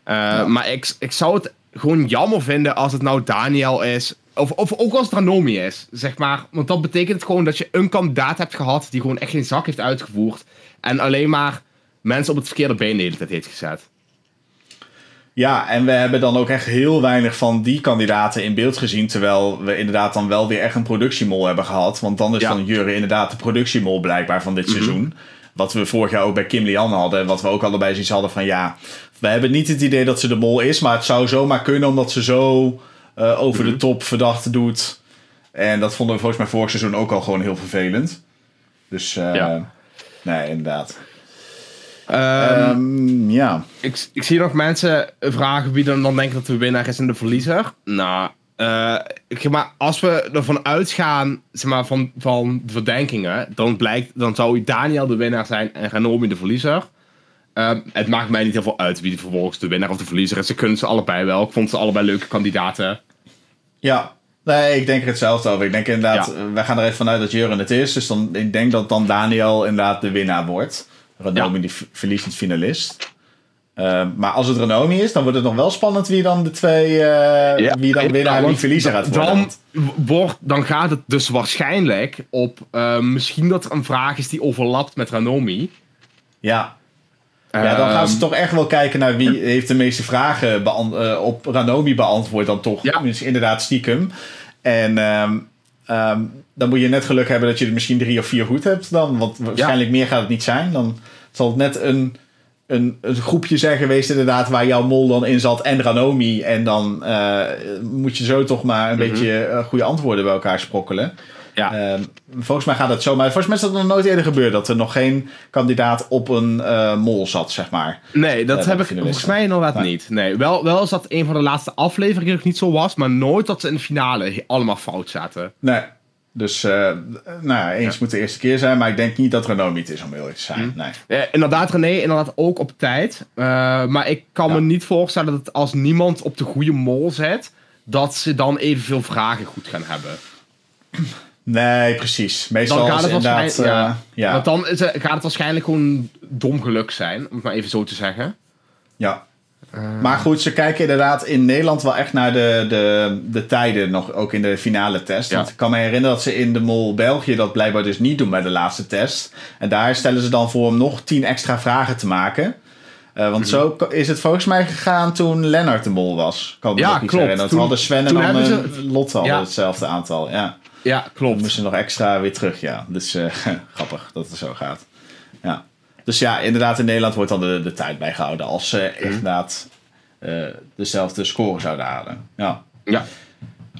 S2: Eh, Maar ik, ik zou het gewoon jammer vinden als het nou Daniel is, of, of ook als het Ranomi is, zeg maar. Want dat betekent gewoon dat je een kandidaat hebt gehad die gewoon echt geen zak heeft uitgevoerd. En alleen maar mensen op het verkeerde been de hele tijd heeft gezet.
S1: Ja, en we hebben dan ook echt heel weinig van die kandidaten in beeld gezien. Terwijl we inderdaad dan wel weer echt een productiemol hebben gehad. Want dan is
S2: Ja.
S1: dan Jurre inderdaad de productiemol blijkbaar van dit seizoen. Wat we vorig jaar ook bij Kim Lian hadden. Wat we ook allebei zoiets hadden van ja, we hebben niet het idee dat ze de mol is. Maar het zou zomaar kunnen omdat ze zo eh, over de top verdacht doet. En dat vonden we volgens mij vorig seizoen ook al gewoon heel vervelend. Dus eh,
S2: Ja.
S1: nee, inderdaad.
S2: Ehm,
S1: Ehm, ja.
S2: ik, ik zie nog mensen vragen wie dan, dan denken dat de winnaar is en de verliezer. Nou, eh, ik, maar als we ervan uitgaan, zeg maar, van, van de verdenkingen, dan, blijkt, dan zou Daniel de winnaar zijn en Ranomi de verliezer. Ehm, het maakt mij niet heel veel uit wie vervolgens de winnaar of de verliezer is. Ze kunnen ze allebei wel. Ik vond ze allebei leuke kandidaten.
S1: Ja, nee, ik denk er hetzelfde over. Ik denk inderdaad,
S2: Ja.
S1: eh, wij gaan er even vanuit dat Jurgen het is. Dus dan, ik denk dat dan Daniel inderdaad de winnaar wordt. Renomi
S2: Ja.
S1: die verliezend finalist. Eh, maar als het Renomi is, dan wordt het nog wel spannend wie dan de twee, eh, wie dan winnaar en wie verliezer gaat worden.
S2: Dan, wordt, dan gaat het dus waarschijnlijk op eh, misschien dat er een vraag is die overlapt met Ranomi.
S1: Ja. Ja, dan gaan ze
S2: Ehm,
S1: toch echt wel kijken naar wie heeft de meeste vragen eh, op Ranomi beantwoord dan toch.
S2: Ja.
S1: Dus inderdaad stiekem. En ehm, ehm, dan moet je net geluk hebben dat je er misschien drie of vier goed hebt dan. Want waarschijnlijk meer gaat het niet zijn. Dan zal het net een, een, een groepje zijn geweest inderdaad waar jouw mol dan in zat en Ranomi. En dan eh, moet je zo toch maar een beetje eh, goede antwoorden bij elkaar sprokkelen.
S2: Ja.
S1: Ehm, volgens mij gaat het zo. Maar volgens mij is dat nog nooit eerder gebeurd. Dat er nog geen kandidaat op een eh, mol zat, zeg maar.
S2: Nee, dat
S1: Ja,
S2: heb ik volgens mij inderdaad
S1: Nee.
S2: niet. Nee, wel, wel is dat een van de laatste afleveringen nog niet zo was, maar nooit dat ze in de finale allemaal fout zaten.
S1: Nee. Dus, eh, nou ja, eens moet de eerste keer zijn. Maar ik denk niet dat Renault niet is, om eerlijk te zijn. Nee.
S2: Eh, inderdaad, René, inderdaad ook op tijd. Eh, maar ik kan me niet voorstellen dat als niemand op de goede mol zit, dat ze dan evenveel vragen goed gaan hebben.
S1: Nee, precies. Meestal
S2: Dan gaat het
S1: inderdaad...
S2: ja.
S1: eh, ja.
S2: Want dan is gaat het waarschijnlijk gewoon dom geluk zijn, om het maar even zo te zeggen.
S1: Ja. Maar goed, ze kijken inderdaad in Nederland wel echt naar de, de, de tijden, nog ook in de finale test.
S2: Ja.
S1: Want ik kan me herinneren dat ze in de Mol België dat blijkbaar dus niet doen bij de laatste test. En daar stellen ze dan voor om nog tien extra vragen te maken. Eh, want zo ko- is het volgens mij gegaan toen Lennart de Mol was. Kan me
S2: Ja, klopt.
S1: herinneren. Dat
S2: Toen-
S1: hadden Sven en dan
S2: hebben
S1: eh,
S2: ze-
S1: Lotte hadden
S2: Ja.
S1: hetzelfde aantal. Ja.
S2: Ja, klopt.
S1: moesten nog extra weer terug, ja. Dus eh, grappig dat het zo gaat. Ja. Dus ja, inderdaad, in Nederland wordt dan de, de tijd bijgehouden als ze inderdaad eh, dezelfde score zouden halen. Ja.
S2: Ja.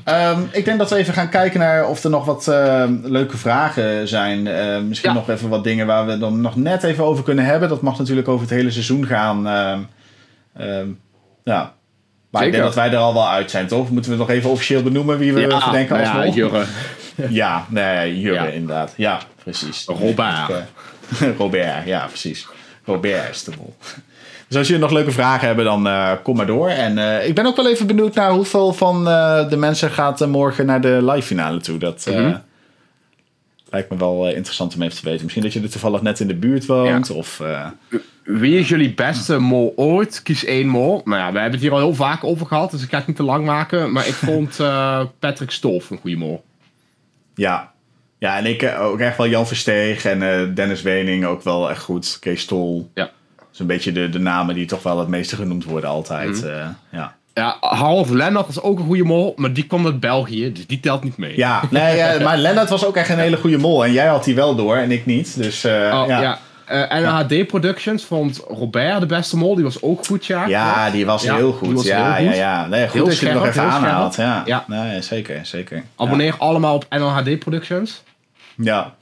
S1: Ehm, ik denk dat we even gaan kijken naar of er nog wat eh, leuke vragen zijn. Eh, misschien
S2: Ja.
S1: nog even wat dingen waar we dan nog net even over kunnen hebben. Dat mag natuurlijk over het hele seizoen gaan. Ehm, ehm, ja. Maar ik denk dat wij er al wel uit zijn, toch? Moeten we nog even officieel benoemen wie we verdenken als
S2: nou ja? Jurre.
S1: Ja, nee, Jurre
S2: Ja.
S1: inderdaad. Ja, precies.
S2: Robert.
S1: Eh, Robert, ja, precies. Robert is de mol. Dus als jullie nog leuke vragen hebben, dan eh, kom maar door. En eh, ik ben ook wel even benieuwd naar hoeveel van de mensen gaat morgen naar de live finale toe. Dat
S2: Mhm.
S1: lijkt me wel interessant om even te weten. Misschien dat je er toevallig net in de buurt woont. Of, eh,
S2: Wie is jullie beste mol ooit? Kies één mol. Nou ja, we hebben het hier al heel vaak over gehad, dus ik ga het niet te lang maken. Maar ik vond eh, Patrick Stof een goede mol.
S1: ja. ja, en ik eh, ook echt wel Jan Versteeg en eh, Dennis Wening ook wel echt goed. Kees Stol.
S2: Ja.
S1: Dat is een beetje de, de namen die toch wel het meeste genoemd worden altijd. eh, ja.
S2: Ja, Harold Lennart is ook een goede mol, maar die kwam uit België, dus die telt niet mee.
S1: Ja, nee, maar Lennart was ook echt een hele goede mol. En jij had die wel door en ik niet. Dus
S2: Oh,
S1: ja.
S2: ja. Eh, NHD Productions vond Robert de beste mol, die was ook goed, ja.
S1: Ja, die was
S2: Ja,
S1: heel goed.
S2: was
S1: ja,
S2: heel
S1: ja,
S2: goed.
S1: ja. Nee, goed
S2: Heel
S1: dat je het nog even aanhaalt. Ja,
S2: Ja.
S1: Nee, zeker, zeker.
S2: Abonneer allemaal op NHD Productions.
S1: Ja,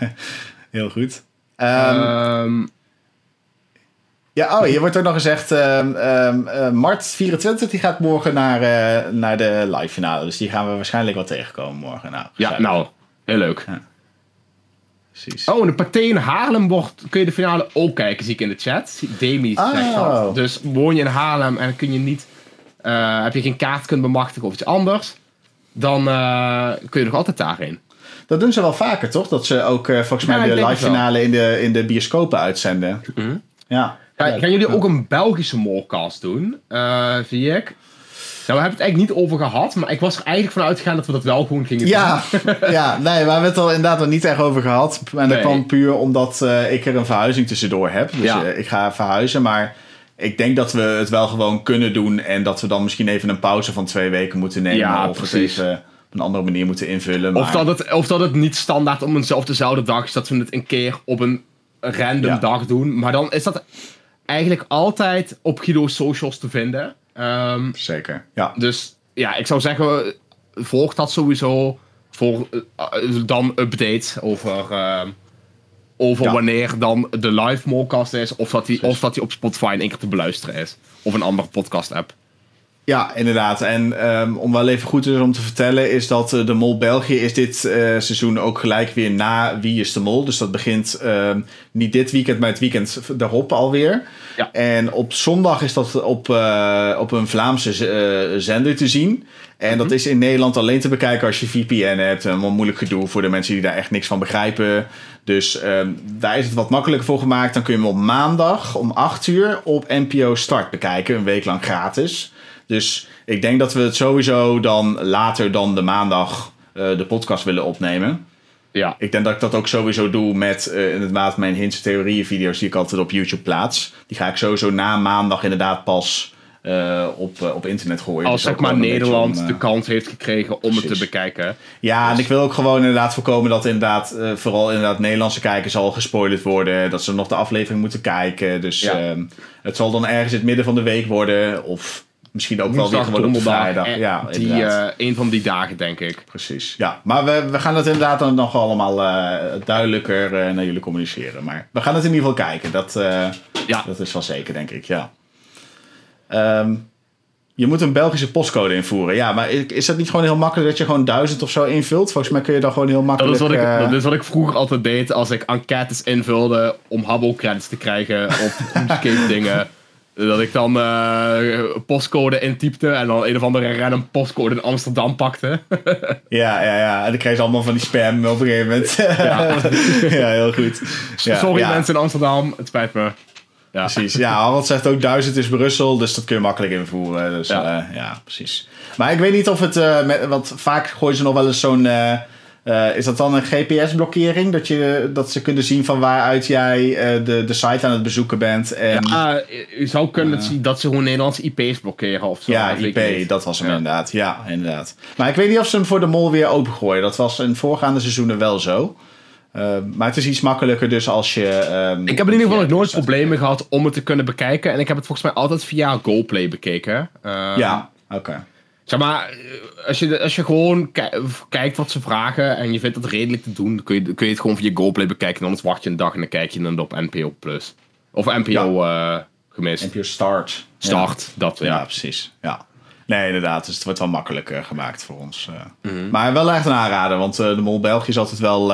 S1: heel goed. Ehm, ja, oh, hier wordt ook nog gezegd... eh, Mart 24 die gaat morgen naar, eh, naar de live finale. Dus die gaan we waarschijnlijk wel tegenkomen morgen. Nou,
S2: ja, nou, heel leuk.
S1: Precies.
S2: Oh, en de Pathé in Haarlem wordt, kun je de finale ook kijken, zie ik in de chat. Demi zegt
S1: Oh.
S2: dat. Dus woon je in Haarlem en kun je niet, eh, heb je geen kaart kunnen bemachtigen of iets anders, dan eh, kun je nog altijd daarheen.
S1: Dat doen ze wel vaker, toch? Dat ze ook eh, volgens
S2: Ja,
S1: mij de live finale in de, in de bioscopen uitzenden.
S2: Mhm.
S1: Ja.
S2: Ga- Gaan jullie ook een Belgische moorcast doen, eh zie ik? Nou, we hebben het eigenlijk niet over gehad, maar ik was er eigenlijk van uitgegaan dat we dat wel gewoon gingen
S1: Ja, ja, nee, we hebben het er inderdaad nog niet echt over gehad. En dat kwam puur omdat eh, ik er een verhuizing tussendoor heb. Dus
S2: Ja.
S1: eh, ik ga verhuizen, maar ik denk dat we het wel gewoon kunnen doen. En dat we dan misschien even een pauze van twee weken moeten nemen.
S2: Ja,
S1: of het
S2: precies.
S1: even op een andere manier moeten invullen.
S2: Of dat, het, of dat het niet standaard om eenzelfde dezelfde dag is, dat we het een keer op een random
S1: Ja.
S2: dag doen. Maar dan is dat eigenlijk altijd op Guido's socials te vinden. Ehm,
S1: Zeker, ja.
S2: dus ja, ik zou zeggen, volg dat sowieso voor eh, eh, dan updates over, ehm, over
S1: Ja.
S2: wanneer dan de live morecast is. Of dat, die, of dat die op Spotify in één keer te beluisteren is. Of een andere podcast app.
S1: Ja, inderdaad. En ehm, om wel even goed om te vertellen, is dat eh, de Mol België is dit eh, seizoen ook gelijk weer na Wie is de Mol. Dus dat begint ehm, niet dit weekend, maar het weekend daarop alweer.
S2: Ja.
S1: En op zondag is dat op, eh, op een Vlaamse zender te zien. En dat is in Nederland alleen te bekijken als je VPN hebt. Een wat moeilijk gedoe voor de mensen die daar echt niks van begrijpen. Dus ehm, daar is het wat makkelijker voor gemaakt. Dan kun je hem op maandag om 8 uur op NPO Start bekijken. Een week lang gratis. Dus ik denk dat we het sowieso dan later dan de maandag eh, de podcast willen opnemen.
S2: Ja.
S1: Ik denk dat ik dat ook sowieso doe met eh inderdaad mijn Hintse theorieën video's die ik altijd op YouTube plaats. Die ga ik sowieso na maandag inderdaad pas eh, op, op internet gooien.
S2: Als
S1: Dus
S2: zeg maar Nederland
S1: om,
S2: de kans heeft gekregen om het te bekijken.
S1: Ja, en ik wil ook gewoon inderdaad voorkomen dat inderdaad, vooral inderdaad Nederlandse kijkers al gespoilerd worden. Dat ze nog de aflevering moeten kijken. Dus
S2: Ja.
S1: ehm, het zal dan ergens in het midden van de week worden. Of misschien ook wel weer gewoon op vrijdag. Ja,
S2: die, eh, een van die dagen, denk ik.
S1: Precies. Ja, maar we, we gaan het inderdaad dan nog allemaal eh, duidelijker eh, naar jullie communiceren. Maar we gaan het in ieder geval kijken. Dat,
S2: Ja.
S1: dat is wel zeker, denk ik. Ja. Ehm, je moet een Belgische postcode invoeren. Ja, maar is dat niet gewoon heel makkelijk dat je gewoon duizend of zo invult? Volgens mij kun je dan gewoon heel
S2: Dat
S1: makkelijk...
S2: is, wat ik, dat is wat ik vroeger altijd deed als ik enquêtes invulde om Habbo-credits te krijgen of skate dingen. Dat ik dan eh, postcode intypte en dan een of andere random postcode in Amsterdam pakte.
S1: Ja, ja, ja. En dan krijg je allemaal van die spam op een gegeven moment. Ja, ja heel goed. Ja,
S2: Sorry
S1: ja,
S2: mensen in Amsterdam, het spijt me. Ja.
S1: Precies. Ja, Harald zegt ook duizend is Brussel, dus dat kun je makkelijk invoeren. Dus
S2: Ja.
S1: ja, ja precies. Maar ik weet niet of het, eh, met, want vaak gooien ze nog wel eens zo'n, eh, eh, is dat dan een GPS-blokkering? Dat, je, dat ze kunnen zien van waaruit jij eh, de, de site aan het bezoeken bent. En, ja,
S2: je zou kunnen dat ze- dat ze gewoon Nederlandse IP's blokkeren of zo. ik
S1: IP, dat was hem
S2: Ja.
S1: inderdaad. Ja, inderdaad. Maar ik weet niet of ze hem voor de mol weer opengooien. Dat was in voorgaande seizoenen wel zo. Eh, maar het is iets makkelijker dus als je... ehm,
S2: Ik heb in ieder geval nog nooit problemen gehad om het te kunnen bekijken. En ik heb het volgens mij altijd via GoPlay bekeken. Eh,
S1: Ja, oké.
S2: Zeg maar, eh, als je, als je gewoon ki- kijkt wat ze vragen en je vindt dat redelijk te doen, dan kun je, kun je het gewoon via GoPlay bekijken. En anders wacht je een dag en dan kijk je dan op NPO Plus. Of NPO eh, gemist.
S1: NPO Start.
S2: Start, dat
S1: Ja,
S2: ja.
S1: precies. Ja. Nee, inderdaad. Dus het wordt wel makkelijker gemaakt voor ons. eh.
S2: Mhm.
S1: Maar wel echt een aanrader. Want de Mol België is altijd wel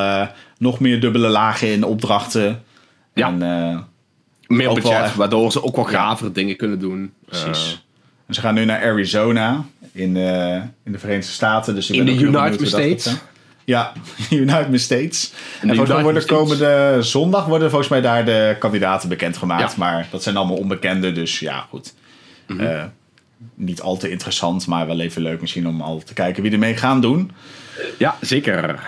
S1: nog meer dubbele lagen in opdrachten.
S2: Ja.
S1: En, eh,
S2: Meer budget,
S1: echt-
S2: waardoor ze ook wel gravere dingen kunnen doen.
S1: precies. En ze gaan nu naar Arizona in, eh, in de Verenigde Staten. Dus ik
S2: In
S1: ben
S2: de United States?
S1: Ja, United States. En
S2: de
S1: volgens mij worden komende zondag worden volgens mij daar de kandidaten bekendgemaakt.
S2: Ja.
S1: Maar dat zijn allemaal onbekenden, dus ja, goed.
S2: Mhm.
S1: Eh, niet al te interessant, maar wel even leuk misschien om al te kijken wie er mee gaan doen.
S2: ja, zeker.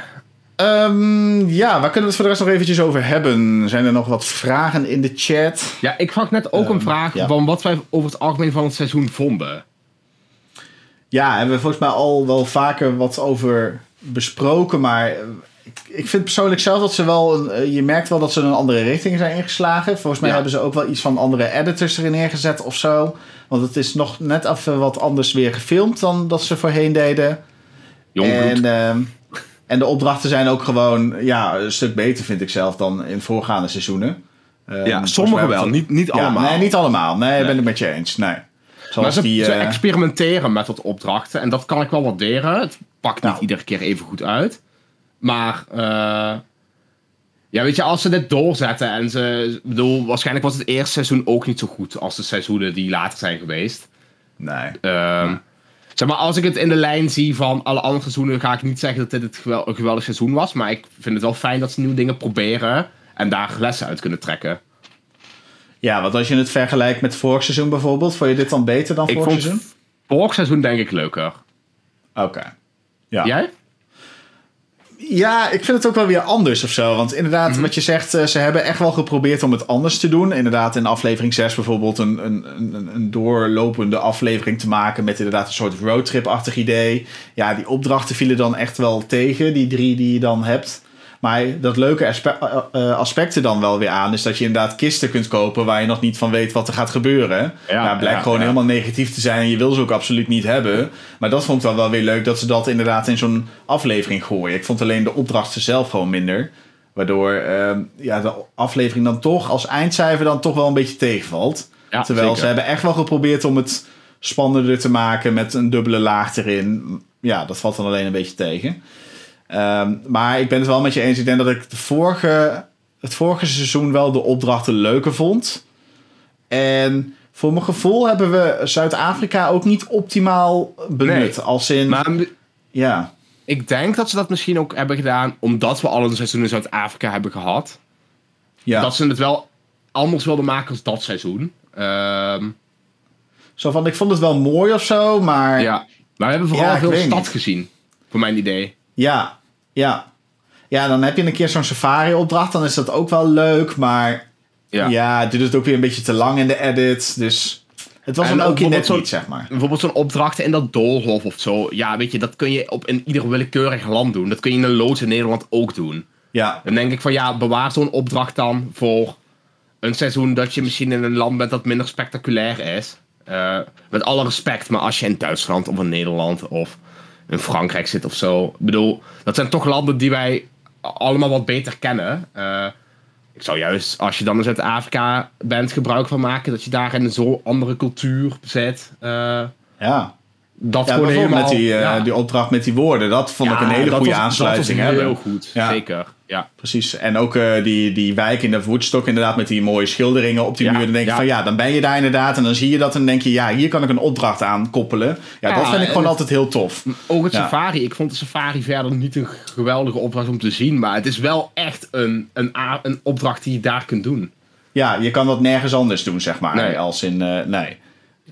S1: Ehm, ja, waar kunnen we het voor de rest nog eventjes over hebben? Zijn er nog wat vragen in de chat?
S2: Ja, ik zag net ook een
S1: Ehm,
S2: vraag
S1: ja.
S2: van wat wij over het algemeen van het seizoen vonden.
S1: Ja, hebben we volgens mij al wel vaker wat over besproken, maar eh, ik, ik vind persoonlijk zelf dat ze wel, een, eh, je merkt wel dat ze een andere richting zijn ingeslagen. Volgens mij
S2: Ja.
S1: hebben ze ook wel iets van andere editors erin neergezet of zo. Want het is nog net even wat anders weer gefilmd dan dat ze voorheen deden.
S2: Jongbloed.
S1: En, ehm, en de opdrachten zijn ook gewoon ja, een stuk beter, vind ik zelf, dan in voorgaande seizoenen. Ehm,
S2: ja, sommige wel, niet, niet
S1: Ja,
S2: allemaal.
S1: Nee, niet allemaal. Nee, ben ik met je eens. Nee.
S2: Maar ze,
S1: die,
S2: ze
S1: eh,
S2: experimenteren met wat opdrachten en dat kan ik wel waarderen. Het pakt niet
S1: Nou.
S2: iedere keer even goed uit. Maar eh, Ja, weet je, als ze dit doorzetten en ze... bedoel, waarschijnlijk was het eerste seizoen ook niet zo goed als de seizoenen die later zijn geweest.
S1: Nee.
S2: Ehm, Zeg maar, als ik het in de lijn zie van alle andere seizoenen, ga ik niet zeggen dat dit het gewel- een geweldig seizoen was. Maar ik vind het wel fijn dat ze nieuwe dingen proberen en daar lessen uit kunnen trekken.
S1: Ja, want als je het vergelijkt met vorig seizoen bijvoorbeeld, vond je dit dan beter dan vorig seizoen?
S2: vorig seizoen denk ik leuker.
S1: Oké. Ja.
S2: Jij?
S1: Ja, ik vind het ook wel weer anders of zo. Want inderdaad,
S2: Mhm.
S1: wat je zegt, eh, ze hebben echt wel geprobeerd om het anders te doen. Inderdaad, in aflevering 6 bijvoorbeeld een, een, een, een doorlopende aflevering te maken met inderdaad een soort roadtrip-achtig idee. Ja, die opdrachten vielen dan echt wel tegen, die drie die je dan hebt. Maar dat leuke aspe eh, eh, aspect er dan wel weer aan is dat je inderdaad kisten kunt kopen waar je nog niet van weet wat er gaat gebeuren. Ja,
S2: Ja,
S1: blijkt
S2: ja,
S1: gewoon
S2: ja.
S1: helemaal negatief te zijn en je wil ze ook absoluut niet hebben. Maar dat vond ik dan wel weer leuk dat ze dat inderdaad in zo'n aflevering gooien. Ik vond alleen de opdrachten zelf gewoon minder. Waardoor ehm, ja, de aflevering dan toch als eindcijfer dan toch wel een beetje tegenvalt.
S2: Ja,
S1: Terwijl
S2: zeker.
S1: ze hebben echt wel geprobeerd om het spannender te maken met een dubbele laag erin. Ja, dat valt dan alleen een beetje tegen. Ehm, maar ik ben het wel met je eens. Ik denk dat ik de vorige, het vorige seizoen wel de opdrachten leuker vond. En voor mijn gevoel hebben we Zuid-Afrika ook niet optimaal benut.
S2: Nee.
S1: Als in,
S2: Maar
S1: ja,
S2: ik denk dat ze dat misschien ook hebben gedaan omdat we al een seizoen in Zuid-Afrika hebben gehad.
S1: ja.
S2: Dat ze het wel anders wilden maken als dat seizoen. Ehm,
S1: Zo van, ik vond het wel mooi of zo, maar
S2: ja. Maar we hebben vooral
S1: Ja,
S2: veel stad
S1: niet.
S2: gezien. Voor mijn idee.
S1: Ja, ja. Ja, dan heb je een keer zo'n safari-opdracht. Dan is dat ook wel leuk. Maar ja,
S2: Ja.
S1: het duurt het ook weer een beetje te lang in de edit. Dus het was dan ook net niet, zeg maar.
S2: Bijvoorbeeld zo'n opdrachten in dat doolhof of zo. Ja, weet je, dat kun je op in ieder willekeurig land doen. Dat kun je in een loods in Nederland ook doen.
S1: Ja,
S2: Dan denk ik van ja, bewaar zo'n opdracht dan voor een seizoen dat je misschien in een land bent dat minder spectaculair is. Eh, met alle respect, maar als je in Duitsland of in Nederland of in Frankrijk zit of zo. Ik bedoel, dat zijn toch landen die wij allemaal wat beter kennen. Eh, ik zou juist, als je dan in Zuid-Afrika bent, gebruik van maken dat je daar in een zo andere cultuur zit. Eh,
S1: ja.
S2: Dat
S1: Ja,
S2: gewoon
S1: bijvoorbeeld
S2: helemaal...
S1: met die, eh,
S2: ja.
S1: die opdracht met die woorden. Dat vond ik een hele goede
S2: was-
S1: aansluiting
S2: Dat was heel goed,
S1: Ja.
S2: zeker. Ja.
S1: Precies. En ook eh, die, die wijk in de Woodstock inderdaad met die mooie schilderingen op die muur. Dan denk je van ja, dan ben je daar inderdaad. En dan zie je dat en dan denk je ja, hier kan ik een opdracht aan koppelen. Ja, dat vind ik gewoon
S2: het-
S1: altijd heel tof.
S2: Ook het safari. Ik vond de safari verder niet een geweldige opdracht om te zien. Maar het is wel echt een, een, een opdracht die je daar kunt doen.
S1: Ja, je kan dat nergens anders doen, zeg maar.
S2: Nee.
S1: Als in, eh, nee.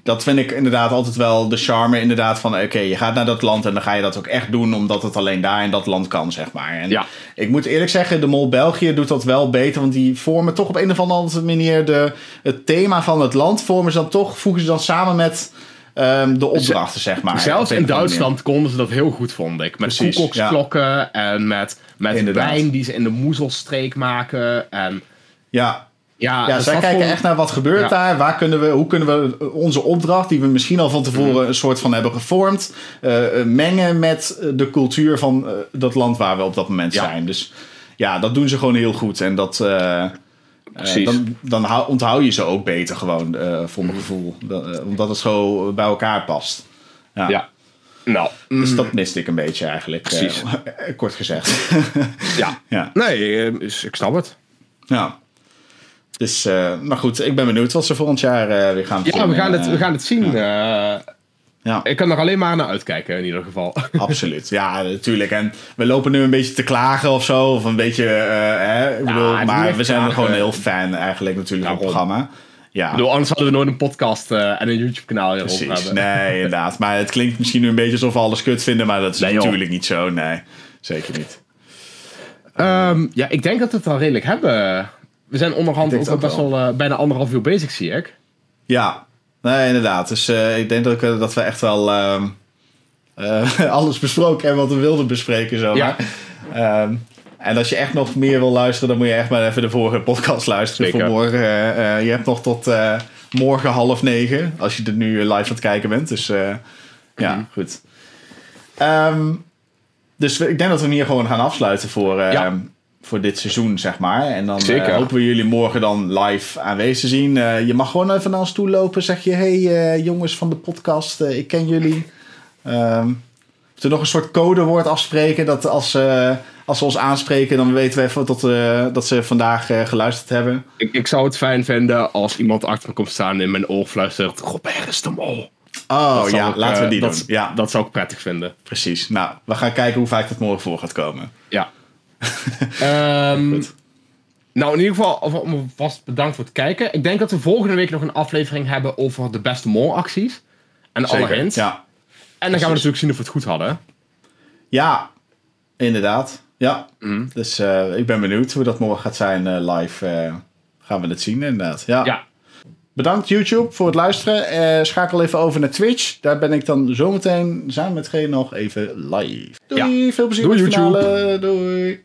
S1: Dat vind ik inderdaad altijd wel de charme inderdaad van... oké, je gaat naar dat land en dan ga je dat ook echt doen... omdat het alleen daar in dat land kan, zeg maar. En
S2: Ja.
S1: ik moet eerlijk zeggen, de Mol België doet dat wel beter... want die vormen toch op een of andere manier... De, het thema van het land vormen ze dan toch... voegen ze dan samen met ehm, de opdrachten, zeg maar.
S2: Zelfs in Duitsland konden ze dat heel goed, vond ik. Met koekoksklokken en met, met wijn die ze in de moezelstreek maken. En.
S1: Ja,
S2: ja,
S1: Ja,
S2: dus
S1: zij kijken echt naar wat gebeurt
S2: Ja.
S1: daar. Waar kunnen we, hoe kunnen we onze opdracht, die we misschien al van tevoren
S2: Mhm.
S1: een soort van hebben gevormd, eh, eh, mengen met eh, de cultuur van dat land waar we op dat moment
S2: Ja.
S1: zijn. Dus ja, dat doen ze gewoon heel goed. En dat,
S2: Precies.
S1: dan, dan hou- onthoud je ze ook beter gewoon, voor mijn gevoel. Dat, eh, omdat het zo bij elkaar past. Ja.
S2: Ja. Nou,
S1: Dus
S2: mm,
S1: dat miste ik een beetje eigenlijk. eh,
S2: Precies.
S1: kort gezegd.
S2: ja.
S1: ja.
S2: Nee, ik snap het.
S1: ja. Dus, eh, maar goed, ik ben benieuwd wat ze volgend jaar eh, weer gaan
S2: Ja, we gaan het, we
S1: Eh,
S2: gaan het zien. Eh,
S1: ja.
S2: ik kan er alleen maar naar uitkijken in ieder geval.
S1: Absoluut, ja, natuurlijk. En we lopen nu een beetje te klagen of zo, of een beetje, hè, ik bedoel, maar we zijn er gewoon heel fan eigenlijk natuurlijk van het programma. Ja,
S2: Ik bedoel, anders hadden we nooit een podcast en een YouTube-kanaal
S1: precies.
S2: hebben.
S1: Nee, inderdaad. Maar het klinkt misschien nu een beetje alsof we alles kut vinden, maar dat is
S2: Nee, joh.
S1: natuurlijk niet zo. Nee, zeker niet.
S2: Ehm, ja, ik denk dat we het al redelijk hebben. We zijn onderhand ook best wel eh, bijna anderhalf uur bezig, zie ik.
S1: Ja, nee, inderdaad. Dus eh, ik denk dat, ik, eh, dat we echt wel ehm, eh, alles besproken hebben wat we wilden bespreken. Zo
S2: Ja.
S1: Ehm, en als je echt nog meer wil luisteren, dan moet je echt maar even de vorige podcast luisteren
S2: Zeker.
S1: voor morgen. Je hebt nog tot morgen half negen, als je er nu live aan het kijken bent. Dus ja,
S2: Mhm.
S1: goed. Ehm, dus we- ik denk dat we hem hier gewoon gaan afsluiten voor,
S2: Ja.
S1: Voor dit seizoen, zeg maar. En dan
S2: Zeker.
S1: hopen we jullie morgen dan live aanwezig te zien. Eh, je mag gewoon even naar ons toe lopen. Zeg je, hey eh, jongens van de podcast, ik ken jullie. Ehm of er nog een soort codewoord afspreken dat als, Als ze ons aanspreken, dan weten we even dat, dat ze vandaag geluisterd hebben.
S2: Ik, ik zou het fijn vinden als iemand achter me komt staan en in mijn oor fluistert... Robert is de mol.
S1: Oh
S2: Dat
S1: ja,
S2: ik,
S1: laten we die
S2: dat,
S1: doen. Ja,
S2: Dat zou ik prettig vinden.
S1: precies. Nou, we gaan kijken hoe vaak dat morgen voor gaat komen.
S2: Ja. Ehm, nou, in ieder geval vast bedankt voor het kijken. Ik denk dat we volgende week nog een aflevering hebben over de beste mol-acties. En alle hints.
S1: Ja.
S2: En dan gaan we natuurlijk zien of we het goed hadden.
S1: ja, inderdaad. Ja,
S2: Mhm.
S1: dus eh, ik ben benieuwd hoe dat morgen gaat zijn eh, live. eh, gaan we het zien inderdaad. Ja.
S2: Ja.
S1: Bedankt YouTube voor het luisteren. Eh, schakel even over naar Twitch. Daar ben ik dan zometeen samen met G nog even live. Doei, veel plezier
S2: Doei,
S1: met
S2: YouTube.
S1: finale. Doei.